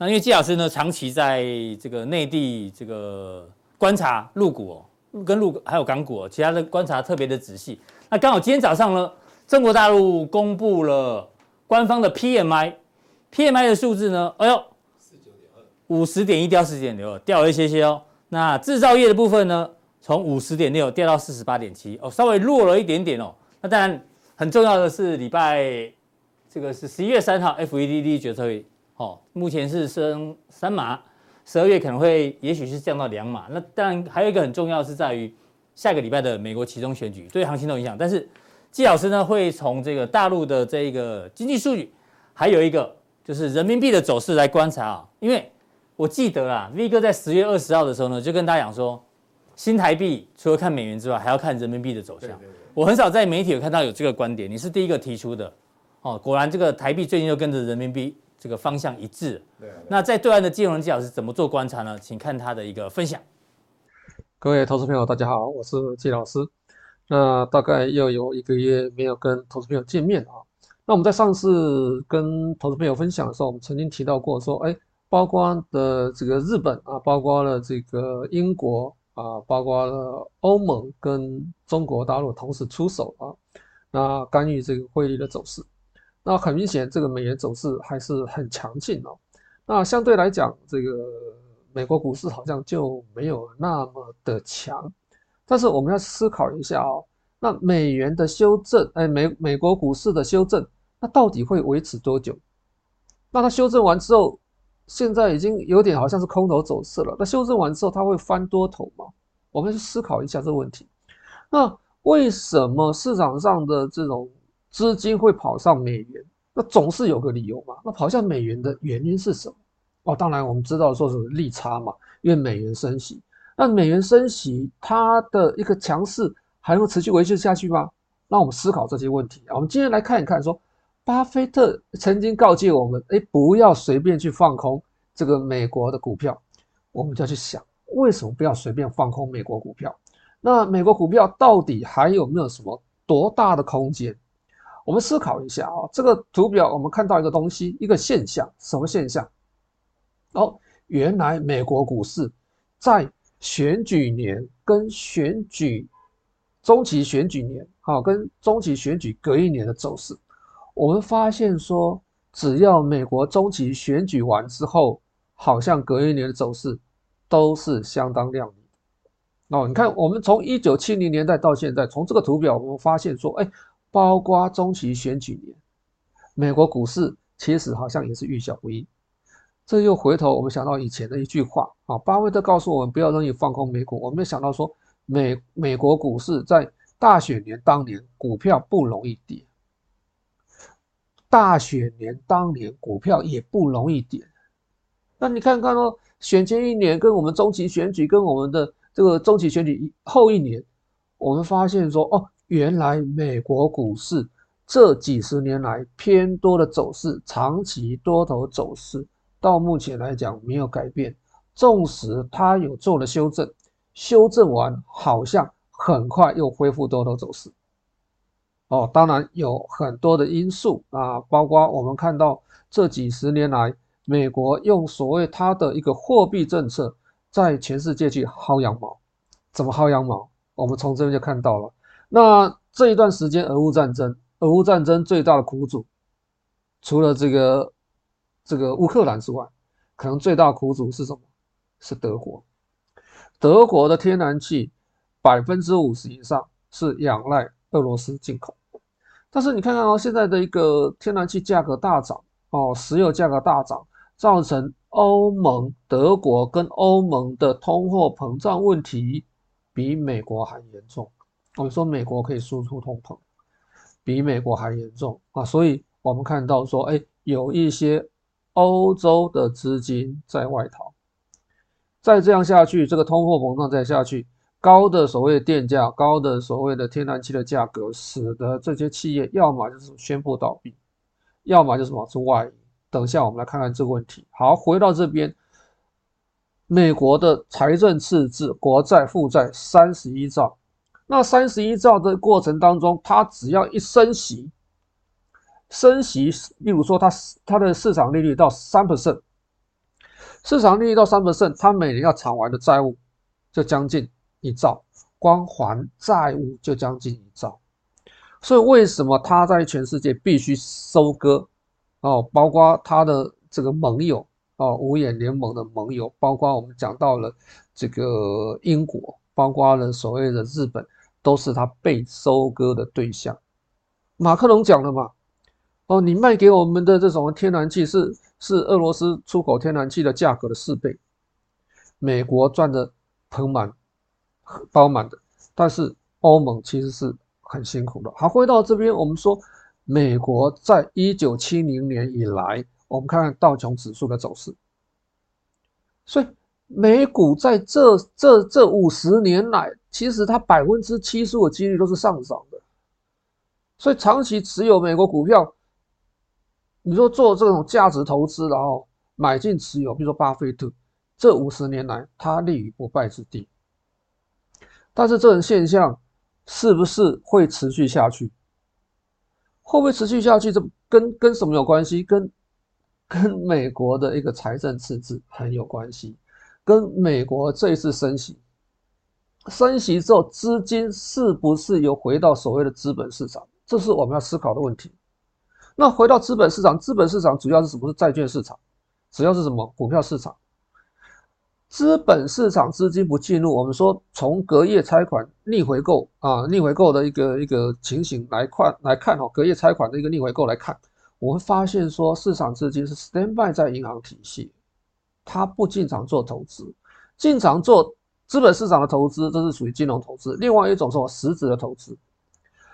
因为季老师呢，长期在这个内地这个观察入股哦，跟入还有港股哦，其他的观察特别的仔细。那刚好今天早上呢，中国大陆公布了官方的 PMI，PMI 的数字呢，哎呦，四九点二五十点一掉四十点六，掉了一些些哦。那制造业的部分呢，从五十点六掉到四十八点七，哦，稍微弱了一点点哦。那当然很重要的是礼拜这个是十一月三号 FED 决策会。哦，目前是升三码，十二月可能会，也许是降到两码。那当然还有一个很重要是在于下个礼拜的美国期中选举对行情都有影响。但是季老师呢会从这个大陆的这个经济数据，还有一个就是人民币的走势来观察啊。因为我记得啊，V 哥在十月二十号的时候呢就跟大家讲说，新台币除了看美元之外，还要看人民币的走向。我很少在媒体有看到有这个观点，你是第一个提出的。哦，果然这个台币最近就跟着人民币。这个方向一致。对，那在对岸的季荣仁季老师怎么做观察呢？请看他的一个分享。各位投资朋友，大家好，我是季老师。那大概又有一个月没有跟投资朋友见面啊。那我们在上次跟投资朋友分享的时候，我们曾经提到过说，哎，包括的这个日本啊，包括了这个英国啊，包括了欧盟跟中国大陆同时出手啊，那干预这个汇率的走势。那很明显，这个美元走势还是很强劲哦。那相对来讲，这个美国股市好像就没有那么的强。但是我们要思考一下哦，那美元的修正，哎，美美国股市的修正，那到底会维持多久？那它修正完之后，现在已经有点好像是空头走势了。那修正完之后，它会翻多头吗？我们去思考一下这个问题。那为什么市场上的这种资金会跑上美元，那总是有个理由嘛。那跑向美元的原因是什么？哦，当然我们知道说是利差嘛，因为美元升息。那美元升息，它的一个强势还会持续维持下去吗？那我们思考这些问题啊。我们今天来看一看说，说巴菲特曾经告诫我们，哎，不要随便去放空这个美国的股票。我们就要去想，为什么不要随便放空美国股票？那美国股票到底还有没有什么多大的空间？我们思考一下啊，这个图表我们看到一个东西，一个现象，什么现象？哦，原来美国股市在选举年跟选举中期选举年，好，跟中期选举隔一年的走势，我们发现说，只要美国中期选举完之后，好像隔一年的走势都是相当亮丽。哦，你看，我们从一九七零年代到现在，从这个图表我们发现说，哎。包括中期选举年，美国股市其实好像也是预小不易。这又回头我们想到以前的一句话啊，巴菲特告诉我们不要容易放空美股。我们想到说美美国股市在大选年当年股票不容易跌，大选年当年股票也不容易跌。那你看看哦，选前一年跟我们中期选举跟我们的这个中期选举后一年，我们发现说哦。原来美国股市这几十年来偏多的走势，长期多头走势，到目前来讲没有改变。纵使它有做了修正，修正完好像很快又恢复多头走势。哦，当然有很多的因素啊，包括我们看到这几十年来，美国用所谓它的一个货币政策，在全世界去薅羊毛。怎么薅羊毛？我们从这边就看到了。那这一段时间，俄乌战争，俄乌战争最大的苦主，除了这个这个乌克兰之外，可能最大苦主是什么？是德国。德国的天然气百分之五十以上是仰赖俄罗斯进口。但是你看看哦，现在的一个天然气价格大涨哦，石油价格大涨，造成欧盟、德国跟欧盟的通货膨胀问题比美国还严重。我们说美国可以输出通膨，比美国还严重啊！所以我们看到说，哎，有一些欧洲的资金在外逃。再这样下去，这个通货膨胀再下去，高的所谓电价，高的所谓的天然气的价格，使得这些企业要么就是宣布倒闭，要么就是往出外移。等一下我们来看看这个问题。好，回到这边，美国的财政赤字，国债负债三十一兆。那三十一兆的过程当中，它只要一升息，升息，例如说它它的市场利率到三 percent，市场利率到三 percent，它每年要偿还的债务就将近一兆，光还债务就将近一兆。所以为什么它在全世界必须收割？哦，包括它的这个盟友哦，五眼联盟的盟友，包括我们讲到了这个英国，包括了所谓的日本，都是它被收割的对象。马克龙讲了嘛，哦，你卖给我们的这种天然气是是俄罗斯出口天然气的价格的四倍，美国赚的盆满钵满的，但是欧盟其实是很辛苦的。好，回到这边，我们说。美国在一九七零年以来，我们看看道琼指数的走势。所以美股在这这这五十年来，其实它百分之七十五的几率都是上涨的。所以长期持有美国股票，你说做这种价值投资，然后买进持有，比如说巴菲特，这五十年来他立于不败之地。但是这种现象是不是会持续下去？会不会持续下去？这跟跟什么有关系？跟跟美国的一个财政赤字很有关系，跟美国这一次升息，升息之后资金是不是又回到所谓的资本市场？这是我们要思考的问题。那回到资本市场，资本市场主要是什么？是债券市场，主要是什么？股票市场。资本市场资金不进入，我们说从隔夜拆款逆回购啊，逆回购的一个一个情形来看来看哦，隔夜拆款的一个逆回购来看，我们发现说市场资金是 stand by 在银行体系，他不进场做投资，进场做资本市场的投资，这是属于金融投资。另外一种说实质的投资，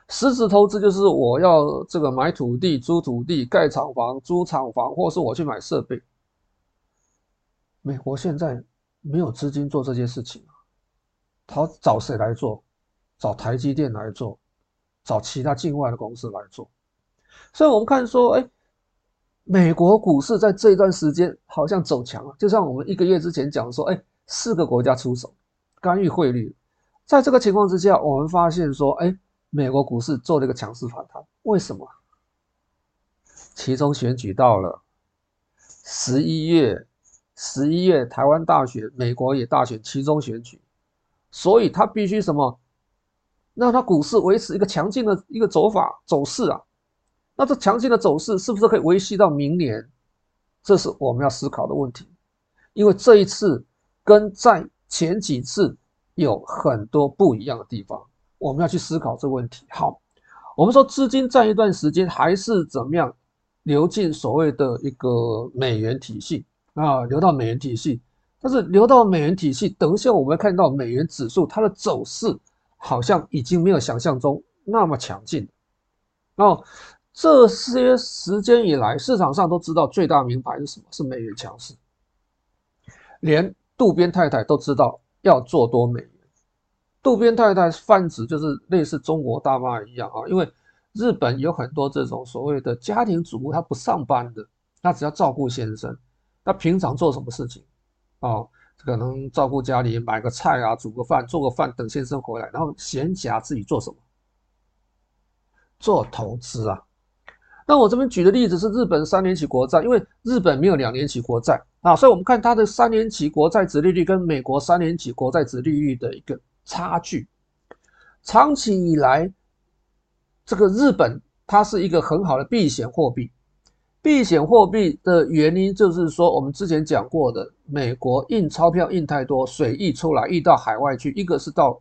实质投资就是我要这个买土地、租土地、盖厂房、租厂房，或是我去买设备。美国现在。没有资金做这些事情，他找谁来做？找台积电来做，找其他境外的公司来做。所以，我们看说，哎，美国股市在这段时间好像走强了，就像我们一个月之前讲说，哎，四个国家出手干预汇率。在这个情况之下，我们发现说，哎，美国股市做了一个强势反弹。为什么？其中选举到了十一月。十一月台湾大选，美国也大选，其中选举，所以它必须什么？让它股市维持一个强劲的一个走法走势啊。那这强劲的走势是不是可以维系到明年？这是我们要思考的问题。因为这一次跟在前几次有很多不一样的地方，我们要去思考这个问题。好，我们说资金在一段时间还是怎么样流进所谓的一个美元体系。啊，流到美元体系，但是流到美元体系，等一下我们会看到美元指数它的走势好像已经没有想象中那么强劲。然后这些时间以来，市场上都知道最大名牌是什么？是美元强势，连渡边太太都知道要做多美元。渡边太太泛指就是类似中国大妈一样啊，因为日本有很多这种所谓的家庭主妇，她不上班的，她只要照顾先生。那平常做什么事情？哦，可能照顾家里，买个菜啊，煮个饭，做个饭，等先生回来，然后闲暇自己做什么？做投资啊。那我这边举的例子是日本三年期国债，因为日本没有两年期国债啊，所以我们看它的三年期国债殖利率跟美国三年期国债殖利率的一个差距。长期以来，这个日本它是一个很好的避险货币。避险货币的原因就是说，我们之前讲过的，美国印钞票印太多，水溢出来，溢到海外去。一个是到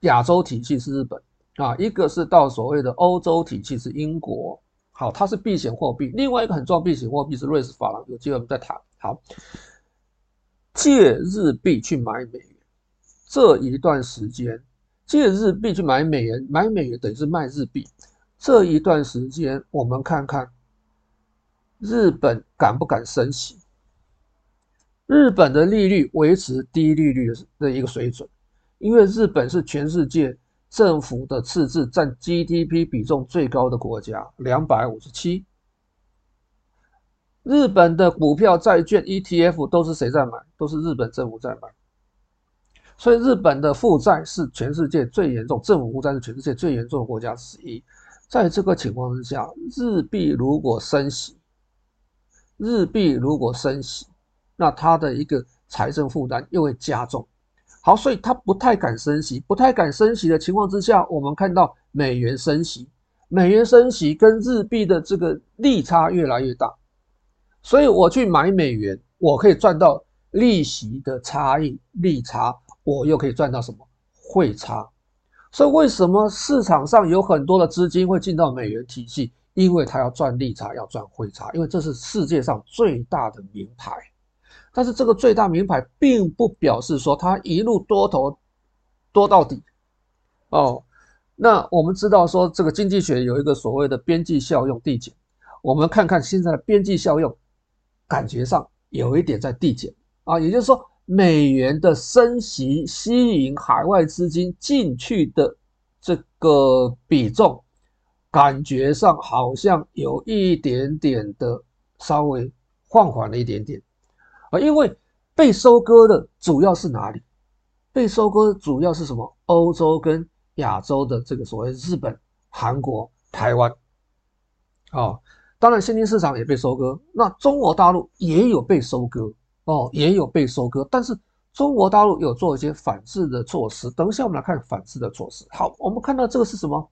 亚洲体系是日本啊，一个是到所谓的欧洲体系是英国。好，它是避险货币。另外一个很重要避险货币是瑞士法郎，有机会我们再谈。好，借日币去买美元，这一段时间借日币去买美元，买美元等于是卖日币。这一段时间，我们看看。日本敢不敢升息？日本的利率维持低利率的一个水准，因为日本是全世界政府的赤字占 GDP 比重最高的国家，两百五十七。日本的股票、债券、ETF 都是谁在买？都是日本政府在买。所以日本的负债是全世界最严重，政府负债是全世界最严重的国家之一。在这个情况之下，日币如果升息，日币如果升息，那它的一个财政负担又会加重。好，所以它不太敢升息，不太敢升息的情况之下，我们看到美元升息，美元升息跟日币的这个利差越来越大，所以我去买美元，我可以赚到利息的差异利差，我又可以赚到什么汇差。所以为什么市场上有很多的资金会进到美元体系？因为它要赚利差，要赚汇差，因为这是世界上最大的名牌。但是这个最大名牌并不表示说它一路多头多到底哦。那我们知道说这个经济学有一个所谓的边际效用递减，我们看看现在的边际效用，感觉上有一点在递减啊。也就是说，美元的升息吸引海外资金进去的这个比重，感觉上好像有一点点的稍微放缓了一点点。啊，因为被收割的主要是哪里？被收割主要是什么？欧洲跟亚洲的这个所谓日本、韩国、台湾。哦，当然新兴市场也被收割。那中国大陆也有被收割哦，也有被收割。但是中国大陆有做一些反制的措施。等一下我们来看反制的措施。好，我们看到这个是什么？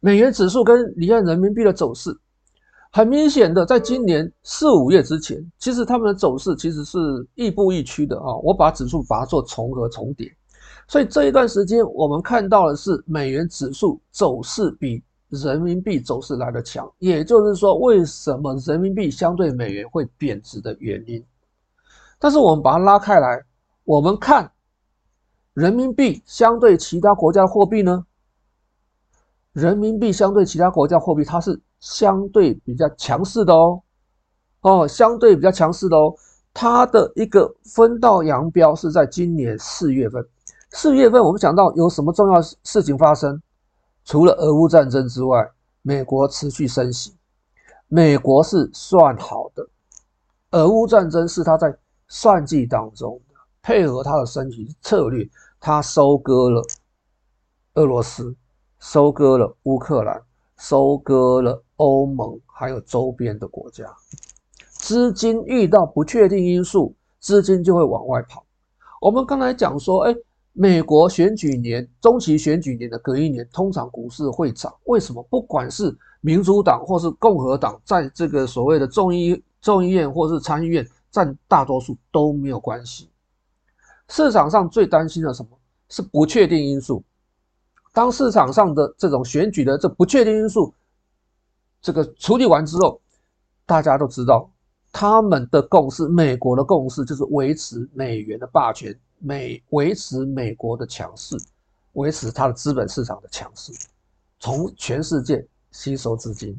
美元指数跟离岸人民币的走势。很明显的，在今年四五月之前，其实他们的走势其实是亦步亦趋的啊。我把指数把它做重合重叠，所以这一段时间我们看到的是美元指数走势比人民币走势来得强，也就是说，为什么人民币相对美元会贬值的原因。但是我们把它拉开来，我们看人民币相对其他国家的货币呢？人民币相对其他国家货币，它是。相对比较强势的哦，哦，相对比较强势的哦，它的一个分道扬镳是在今年四月份。四月份我们讲到有什么重要事情发生？除了俄乌战争之外，美国持续升息，美国是算好的，俄乌战争是他在算计当中，配合他的升息策略，他收割了俄罗斯，收割了乌克兰。收割了欧盟，还有周边的国家，资金遇到不确定因素，资金就会往外跑。我们刚才讲说，哎，美国选举年、中期选举年的隔一年，通常股市会涨。为什么？不管是民主党或是共和党，在这个所谓的众议众议院或是参议院占大多数都没有关系。市场上最担心的什么？是不确定因素。当市场上的这种选举的这不确定因素，这个处理完之后，大家都知道，他们的共识，美国的共识就是维持美元的霸权，美维持美国的强势，维持它的资本市场的强势，从全世界吸收资金。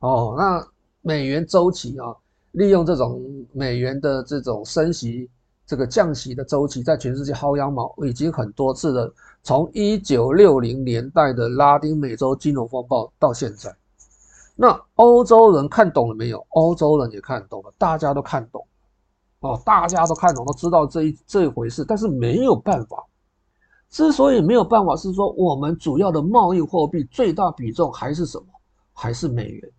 哦，那美元周期啊，利用这种美元的这种升息。这个降息的周期在全世界薅羊毛已经很多次了，从一九六零年代的拉丁美洲金融风暴到现在，那欧洲人看懂了没有？欧洲人也看懂了，大家都看懂哦，大家都看懂，都知道这一这一回事，但是没有办法。之所以没有办法，是说我们主要的贸易货币最大比重还是什么？还是美元。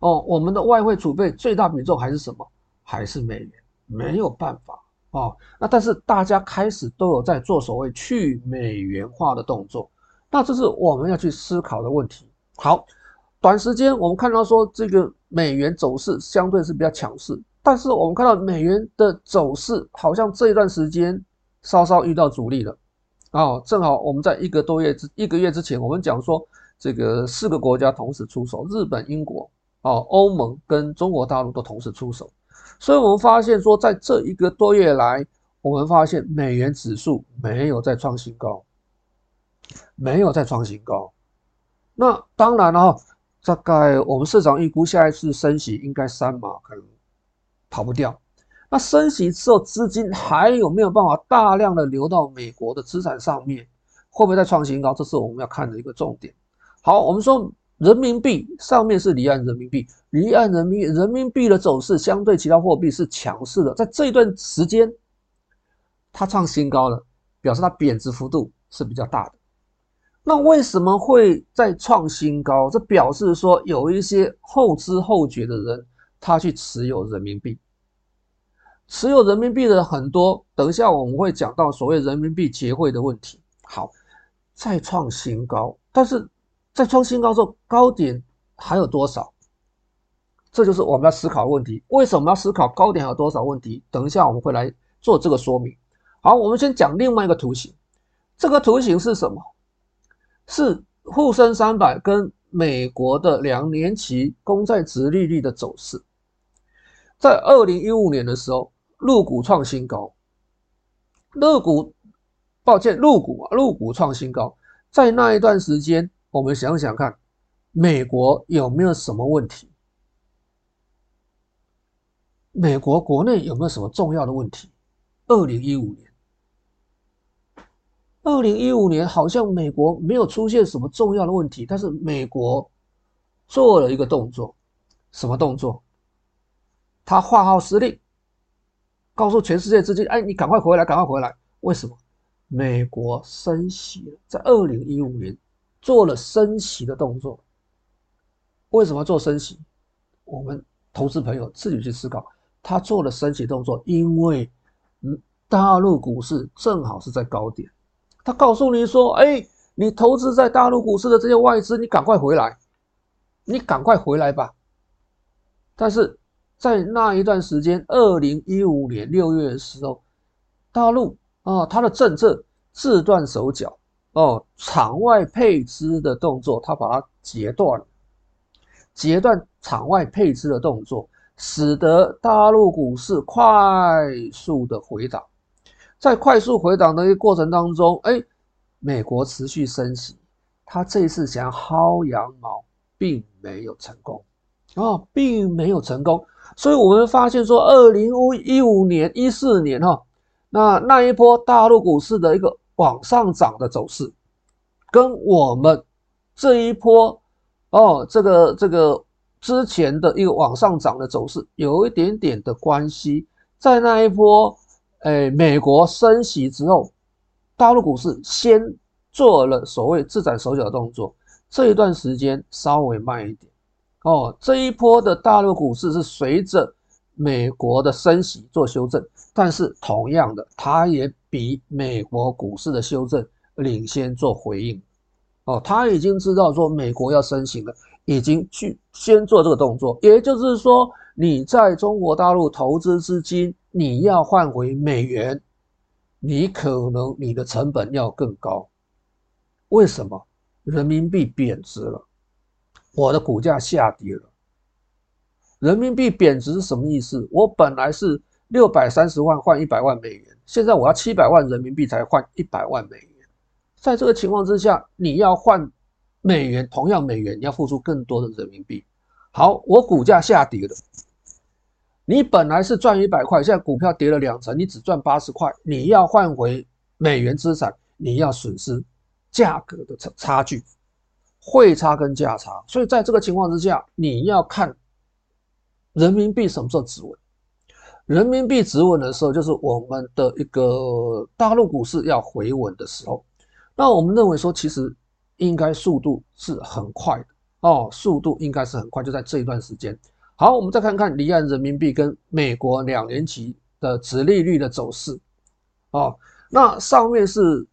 哦，我们的外汇储备最大比重还是什么？还是美元，没有办法。哦，那但是大家开始都有在做所谓去美元化的动作，那这是我们要去思考的问题。好，短时间我们看到说这个美元走势相对是比较强势，但是我们看到美元的走势好像这一段时间稍稍遇到阻力了。哦，正好我们在一个多月之一个月之前，我们讲说这个四个国家同时出手，日本、英国、哦欧盟跟中国大陆都同时出手。所以我们发现说，在这一个多月来，我们发现美元指数没有再创新高，没有再创新高。那当然了，大概我们市场预估下一次升息应该三码，可能跑不掉。那升息之后，资金还有没有办法大量的流到美国的资产上面？会不会再创新高？这是我们要看的一个重点。好，我们说。人民币上面是离岸人民币，离岸人民人民币的走势相对其他货币是强势的，在这一段时间，它创新高了，表示它贬值幅度是比较大的。那为什么会再创新高？这表示说有一些后知后觉的人，他去持有人民币。持有人民币的很多，等一下我们会讲到所谓人民币结汇的问题。好，再创新高，但是在创新高之后，高点还有多少？这就是我们要思考的问题。为什么要思考高点还有多少问题？等一下我们会来做这个说明。好，我们先讲另外一个图形。这个图形是什么？是沪深三百跟美国的两年期公债殖利率的走势。在二零一五年的时候，入股创新高。入股，抱歉，入股啊，入股创新高。在那一段时间，我们想想看，美国有没有什么问题？美国国内有没有什么重要的问题？二零一五年，二零一五年好像美国没有出现什么重要的问题，但是美国做了一个动作，什么动作？他发号施令，告诉全世界资金：哎，你赶快回来，赶快回来！为什么？美国升息了，在二零一五年做了升息的动作。为什么做升息？我们投资朋友自己去思考。他做了升息动作，因为嗯，大陆股市正好是在高点。他告诉你说：“哎，你投资在大陆股市的这些外资，你赶快回来，你赶快回来吧。”但是在那一段时间，二零一五年六月的时候，大陆啊，它的政策自断手脚哦，场外配资的动作，它把它截断，截断场外配资的动作。使得大陆股市快速的回档，在快速回档的一个过程当中，哎，美国持续升息，他这一次想要薅羊毛，并没有成功啊，并没有成功。所以我们发现说，二零一五年、一四年哈，那那一波大陆股市的一个往上涨的走势，跟我们这一波哦，这个这个。之前的一个往上涨的走势有一点点的关系，在那一波，诶，美国升息之后，大陆股市先做了所谓自斩手脚的动作，这一段时间稍微慢一点，哦，这一波的大陆股市是随着美国的升息做修正，但是同样的，它也比美国股市的修正领先做回应，哦，他已经知道说美国要升息了。已经去先做这个动作，也就是说，你在中国大陆投资资金，你要换回美元，你可能你的成本要更高。为什么？人民币贬值了，我的股价下跌了。人民币贬值是什么意思？我本来是六百三十万换一百万美元，现在我要七百万人民币才换一百万美元。在这个情况之下，你要换。美元同样，美元你要付出更多的人民币。好，我股价下跌了，你本来是赚一百块，现在股票跌了两成，你只赚八十块。你要换回美元资产，你要损失价格的差差距，汇差跟价差。所以在这个情况之下，你要看人民币什么时候止稳。人民币止稳的时候，就是我们的一个大陆股市要回稳的时候。那我们认为说，其实。应该速度是很快的哦，速度应该是很快，就在这一段时间。好，我们再看看离岸人民币跟美国两年期的殖利率的走势哦。那上面是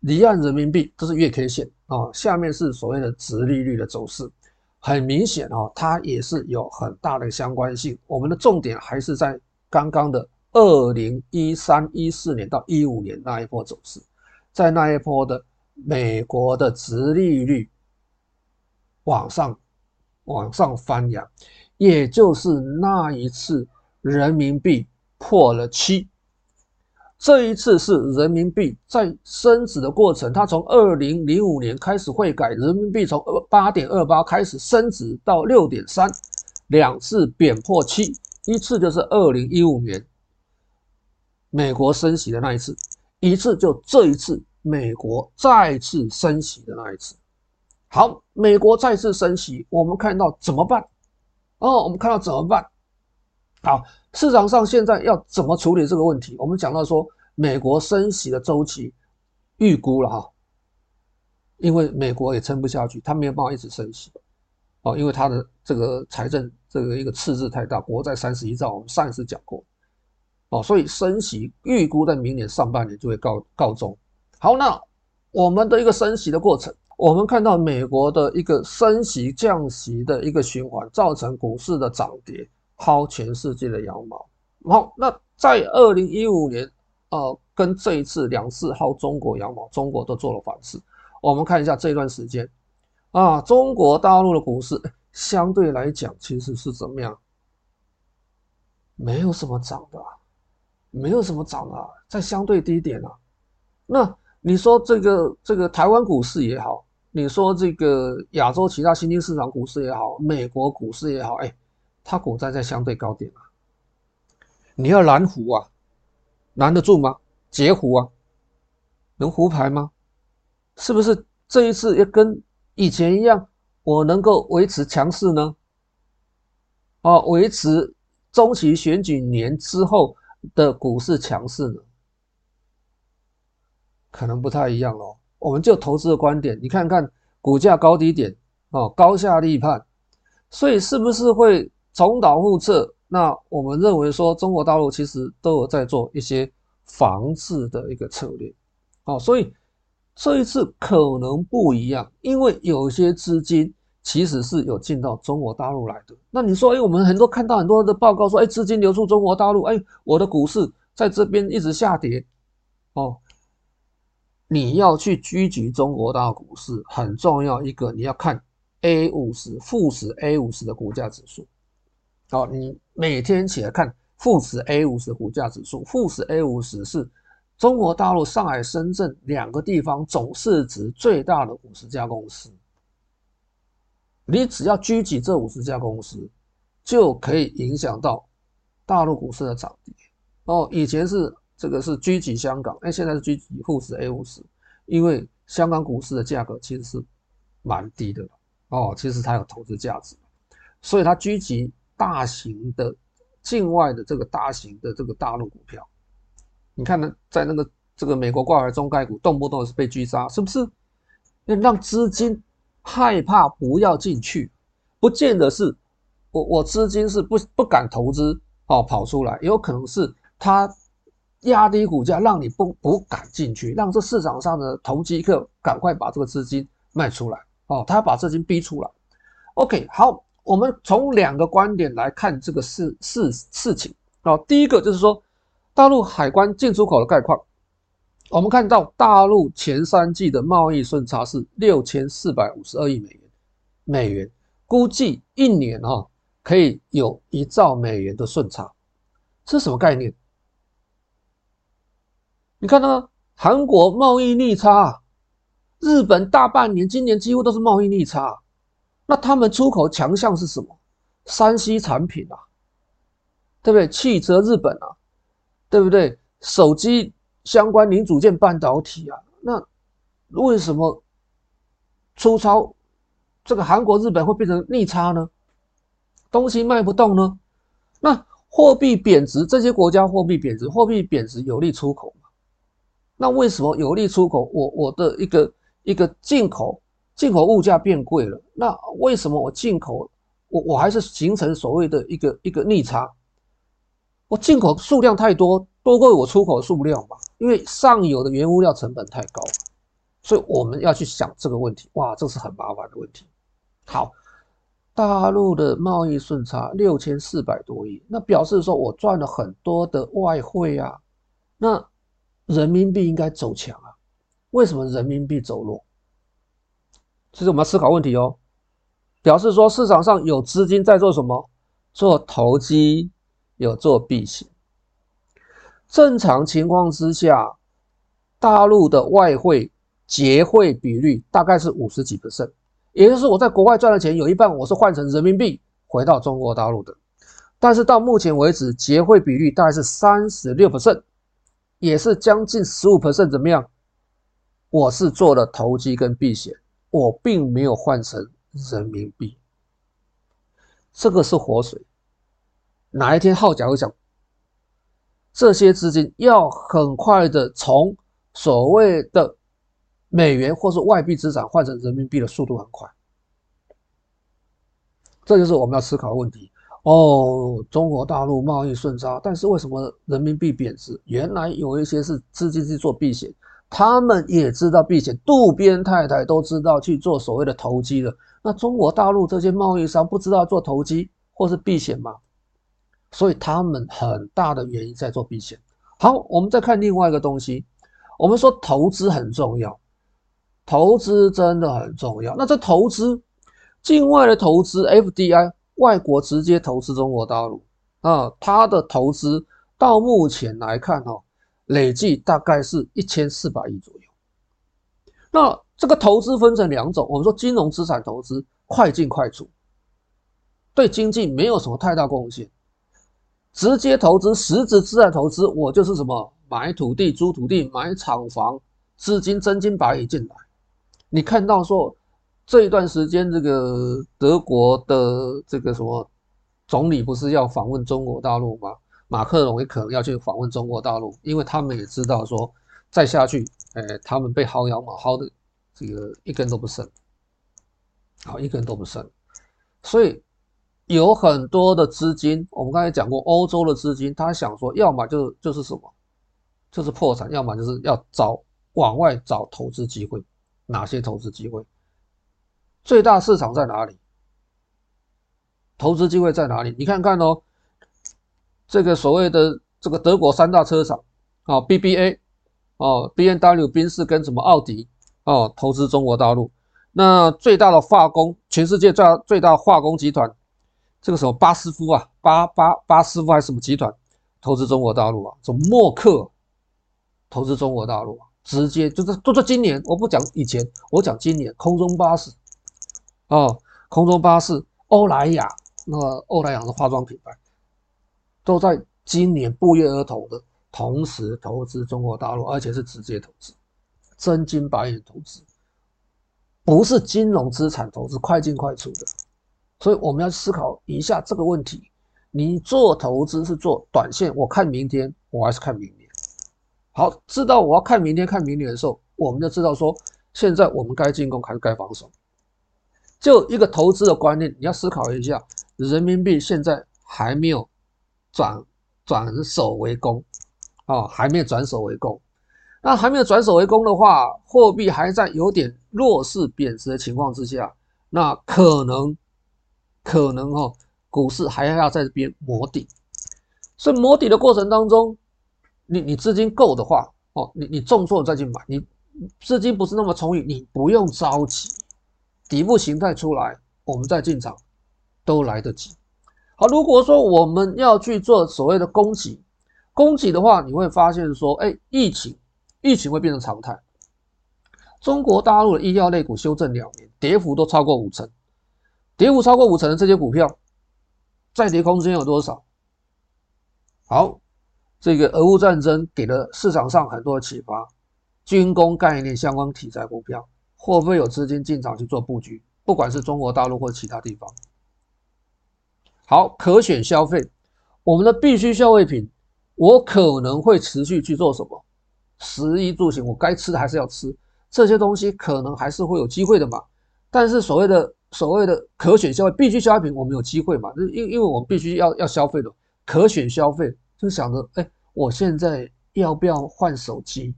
离岸人民币，这是月 K 线啊，下面是所谓的殖利率的走势。很明显啊，它也是有很大的相关性。我们的重点还是在刚刚的二零一三、一四年到一五年那一波走势，在那一波的。美国的殖利率往上往上翻扬，也就是那一次人民币破了七。这一次是人民币在升值的过程，它从二零零五年开始汇改，人民币从八点二八开始升值到六点三，两次贬破七，一次就是二零一五年美国升息的那一次，一次就这一次。美国再次升息的那一次，好，美国再次升息，我们看到怎么办？哦，我们看到怎么办？好，市场上现在要怎么处理这个问题？我们讲到说，美国升息的周期预估了哈，因为美国也撑不下去，它没有办法一直升息哦，因为它的这个财政这个一个赤字太大，国债三十一兆，我们上一次讲过，哦，所以升息预估在明年上半年就会告告终。好，那我们的一个升息的过程，我们看到美国的一个升息降息的一个循环，造成股市的涨跌薅全世界的羊毛。好，那在二零一五年，呃，跟这一次两次薅中国羊毛，中国都做了反噬。我们看一下这段时间，啊，中国大陆的股市相对来讲其实是怎么样？没有什么涨的，没有什么涨的，在相对低点啊。那你说这个这个台湾股市也好，你说这个亚洲其他新兴市场股市也好，美国股市也好，哎，它股债在相对高点啊。你要拦胡啊，拦得住吗？截胡啊，能胡牌吗？是不是这一次要跟以前一样，我能够维持强势呢？啊，维持中期选举年之后的股市强势呢？可能不太一样哦。我们就投资的观点，你看看股价高低点哦，高下立判，所以是不是会重蹈覆辙？那我们认为说，中国大陆其实都有在做一些防治的一个策略，哦，所以这一次可能不一样，因为有些资金其实是有进到中国大陆来的。那你说，哎，我们很多看到很多的报告说，哎，资金流出中国大陆，哎，我的股市在这边一直下跌，哦，你要去狙击中国大陆股市，很重要一个，你要看 A 五十富时 A 五十的股价指数。好，你每天起来看富时 A 五十股价指数，富时 A 五十是中国大陆上海、深圳两个地方总市值最大的五十家公司。你只要狙击这五十家公司，就可以影响到大陆股市的涨跌。哦，以前是这个是狙击香港，哎，现在是狙击富时 A 五十，因为香港股市的价格其实是蛮低的哦，其实它有投资价值，所以它狙击。大型的境外的这个大型的这个大陆股票，你看呢，在那个这个美国挂牌中概股，动不动是被狙杀，是不是？让资金害怕不要进去，不见得是我我资金是不不敢投资哦，跑出来，也有可能是他压低股价，让你不不敢进去，让这市场上的投机客赶快把这个资金卖出来哦，他要把资金逼出来。OK，好。我们从两个观点来看这个事事事情啊，第一个就是说，大陆海关进出口的概况，我们看到大陆前三季的贸易顺差是六千四百五十二亿美元，美元估计一年啊可以有一兆美元的顺差，这是什么概念？你看到韩国贸易逆差，日本大半年今年几乎都是贸易逆差。那他们出口强项是什么？3C 产品啊，对不对？汽车日本啊，对不对？手机相关零组件半导体啊，那为什么出超这个韩国、日本会变成逆差呢？东西卖不动呢？那货币贬值，这些国家货币贬值，货币贬值有利出口？那为什么有利出口？我我的一个一个进口。进口物价变贵了，那为什么我进口我我还是形成所谓的一个一个逆差？我进口数量太多，多过我出口数量嘛？因为上游的原物料成本太高，所以我们要去想这个问题。哇，这是很麻烦的问题。好，大陆的贸易顺差六千四百多亿，那表示说我赚了很多的外汇啊，那人民币应该走强啊？为什么人民币走弱？其实我们要思考问题哦，表示说市场上有资金在做什么？做投机，有做避险。正常情况之下，大陆的外汇结汇比率大概是五十几 percent，也就是我在国外赚的钱有一半我是换成人民币回到中国大陆的。但是到目前为止，结汇比率大概是三十六 percent，也是将近十五 percent，怎么样？我是做了投机跟避险。我并没有换成人民币，这个是活水。哪一天号角会响，这些资金要很快的从所谓的美元或是外币资产换成人民币的速度很快，这就是我们要思考的问题。哦，中国大陆贸易顺差，但是为什么人民币贬值？原来有一些是资金去做避险，他们也知道避险，渡边太太都知道去做所谓的投机的。那中国大陆这些贸易商不知道做投机或是避险吗？所以他们很大的原因在做避险。好，我们再看另外一个东西，我们说投资很重要，投资真的很重要。那这投资，境外的投资 FDI。外国直接投资中国大陆啊，它的投资到目前来看哦，累计大概是一千四百亿左右。那这个投资分成两种，我们说金融资产投资快进快出，对经济没有什么太大贡献。直接投资实质资产投资，我就是什么买土地、租土地、买厂房，资金真金白银进来。你看到说。这一段时间，这个德国的这个什么总理不是要访问中国大陆吗？马克龙也可能要去访问中国大陆，因为他们也知道说再下去，哎，他们被薅羊毛薅的这个一根都不剩，好，一根都不剩。所以有很多的资金，我们刚才讲过，欧洲的资金，他想说，要么就就是什么，就是破产，要么就是要找往外找投资机会，哪些投资机会？最大市场在哪里？投资机会在哪里？你看看哦，这个所谓的这个德国三大车厂啊，BBA 哦，B N W、宾士跟什么奥迪哦，投资中国大陆。那最大的化工，全世界最大最大化工集团，这个什么巴斯夫啊，巴巴巴斯夫还是什么集团，投资中国大陆啊？什么默克投资中国大陆？直接就是都是今年，我不讲以前，我讲今年空中巴士。哦，空中巴士、欧莱雅，那欧莱雅的化妆品牌，都在今年不约而同的同时投资中国大陆，而且是直接投资，真金白银投资，不是金融资产投资，快进快出的。所以我们要思考一下这个问题：你做投资是做短线，我看明天，我还是看明年？好，知道我要看明天、看明年的时候，我们就知道说，现在我们该进攻还是该防守。就一个投资的观念，你要思考一下，人民币现在还没有转转守为攻，啊，还没有转守为攻。那还没有转守为攻的话，货币还在有点弱势贬值的情况之下，那可能可能哦，股市还要在这边磨底。所以磨底的过程当中，你你资金够的话，哦，你你重挫再去买，你资金不是那么充裕，你不用着急。底部形态出来，我们再进场都来得及。好，如果说我们要去做所谓的供给，供给的话，你会发现说，哎，疫情，疫情会变成常态。中国大陆的医药类股修正两年，跌幅都超过五成，跌幅超过五成的这些股票，再跌空间有多少？好，这个俄乌战争给了市场上很多的启发，军工概念相关题材股票。会不会有资金进场去做布局？不管是中国大陆或其他地方。好，可选消费，我们的必需消费品，我可能会持续去做什么？食衣住行，我该吃的还是要吃，这些东西可能还是会有机会的嘛。但是所谓的所谓的可选消费、必需消费品，我们有机会嘛？因因为我们必须要要消费的，可选消费就想着，哎，我现在要不要换手机？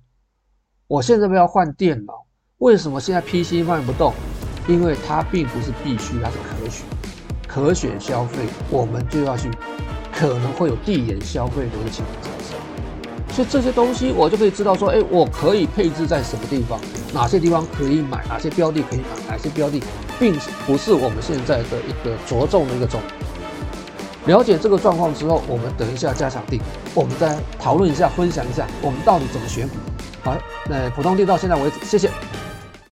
我现在不要换电脑？为什么现在 PC 卖不动？因为它并不是必须，它是可选，可选消费，我们就要去，可能会有递延消费的一个情况产生。所以这些东西我就可以知道说，哎，我可以配置在什么地方，哪些地方可以买，哪些标的可以买，哪些标的并不是我们现在的一个着重的一个重点。了解这个状况之后，我们等一下加强地，我们再讨论一下，分享一下我们到底怎么选股。好，那普通地到现在为止，谢谢。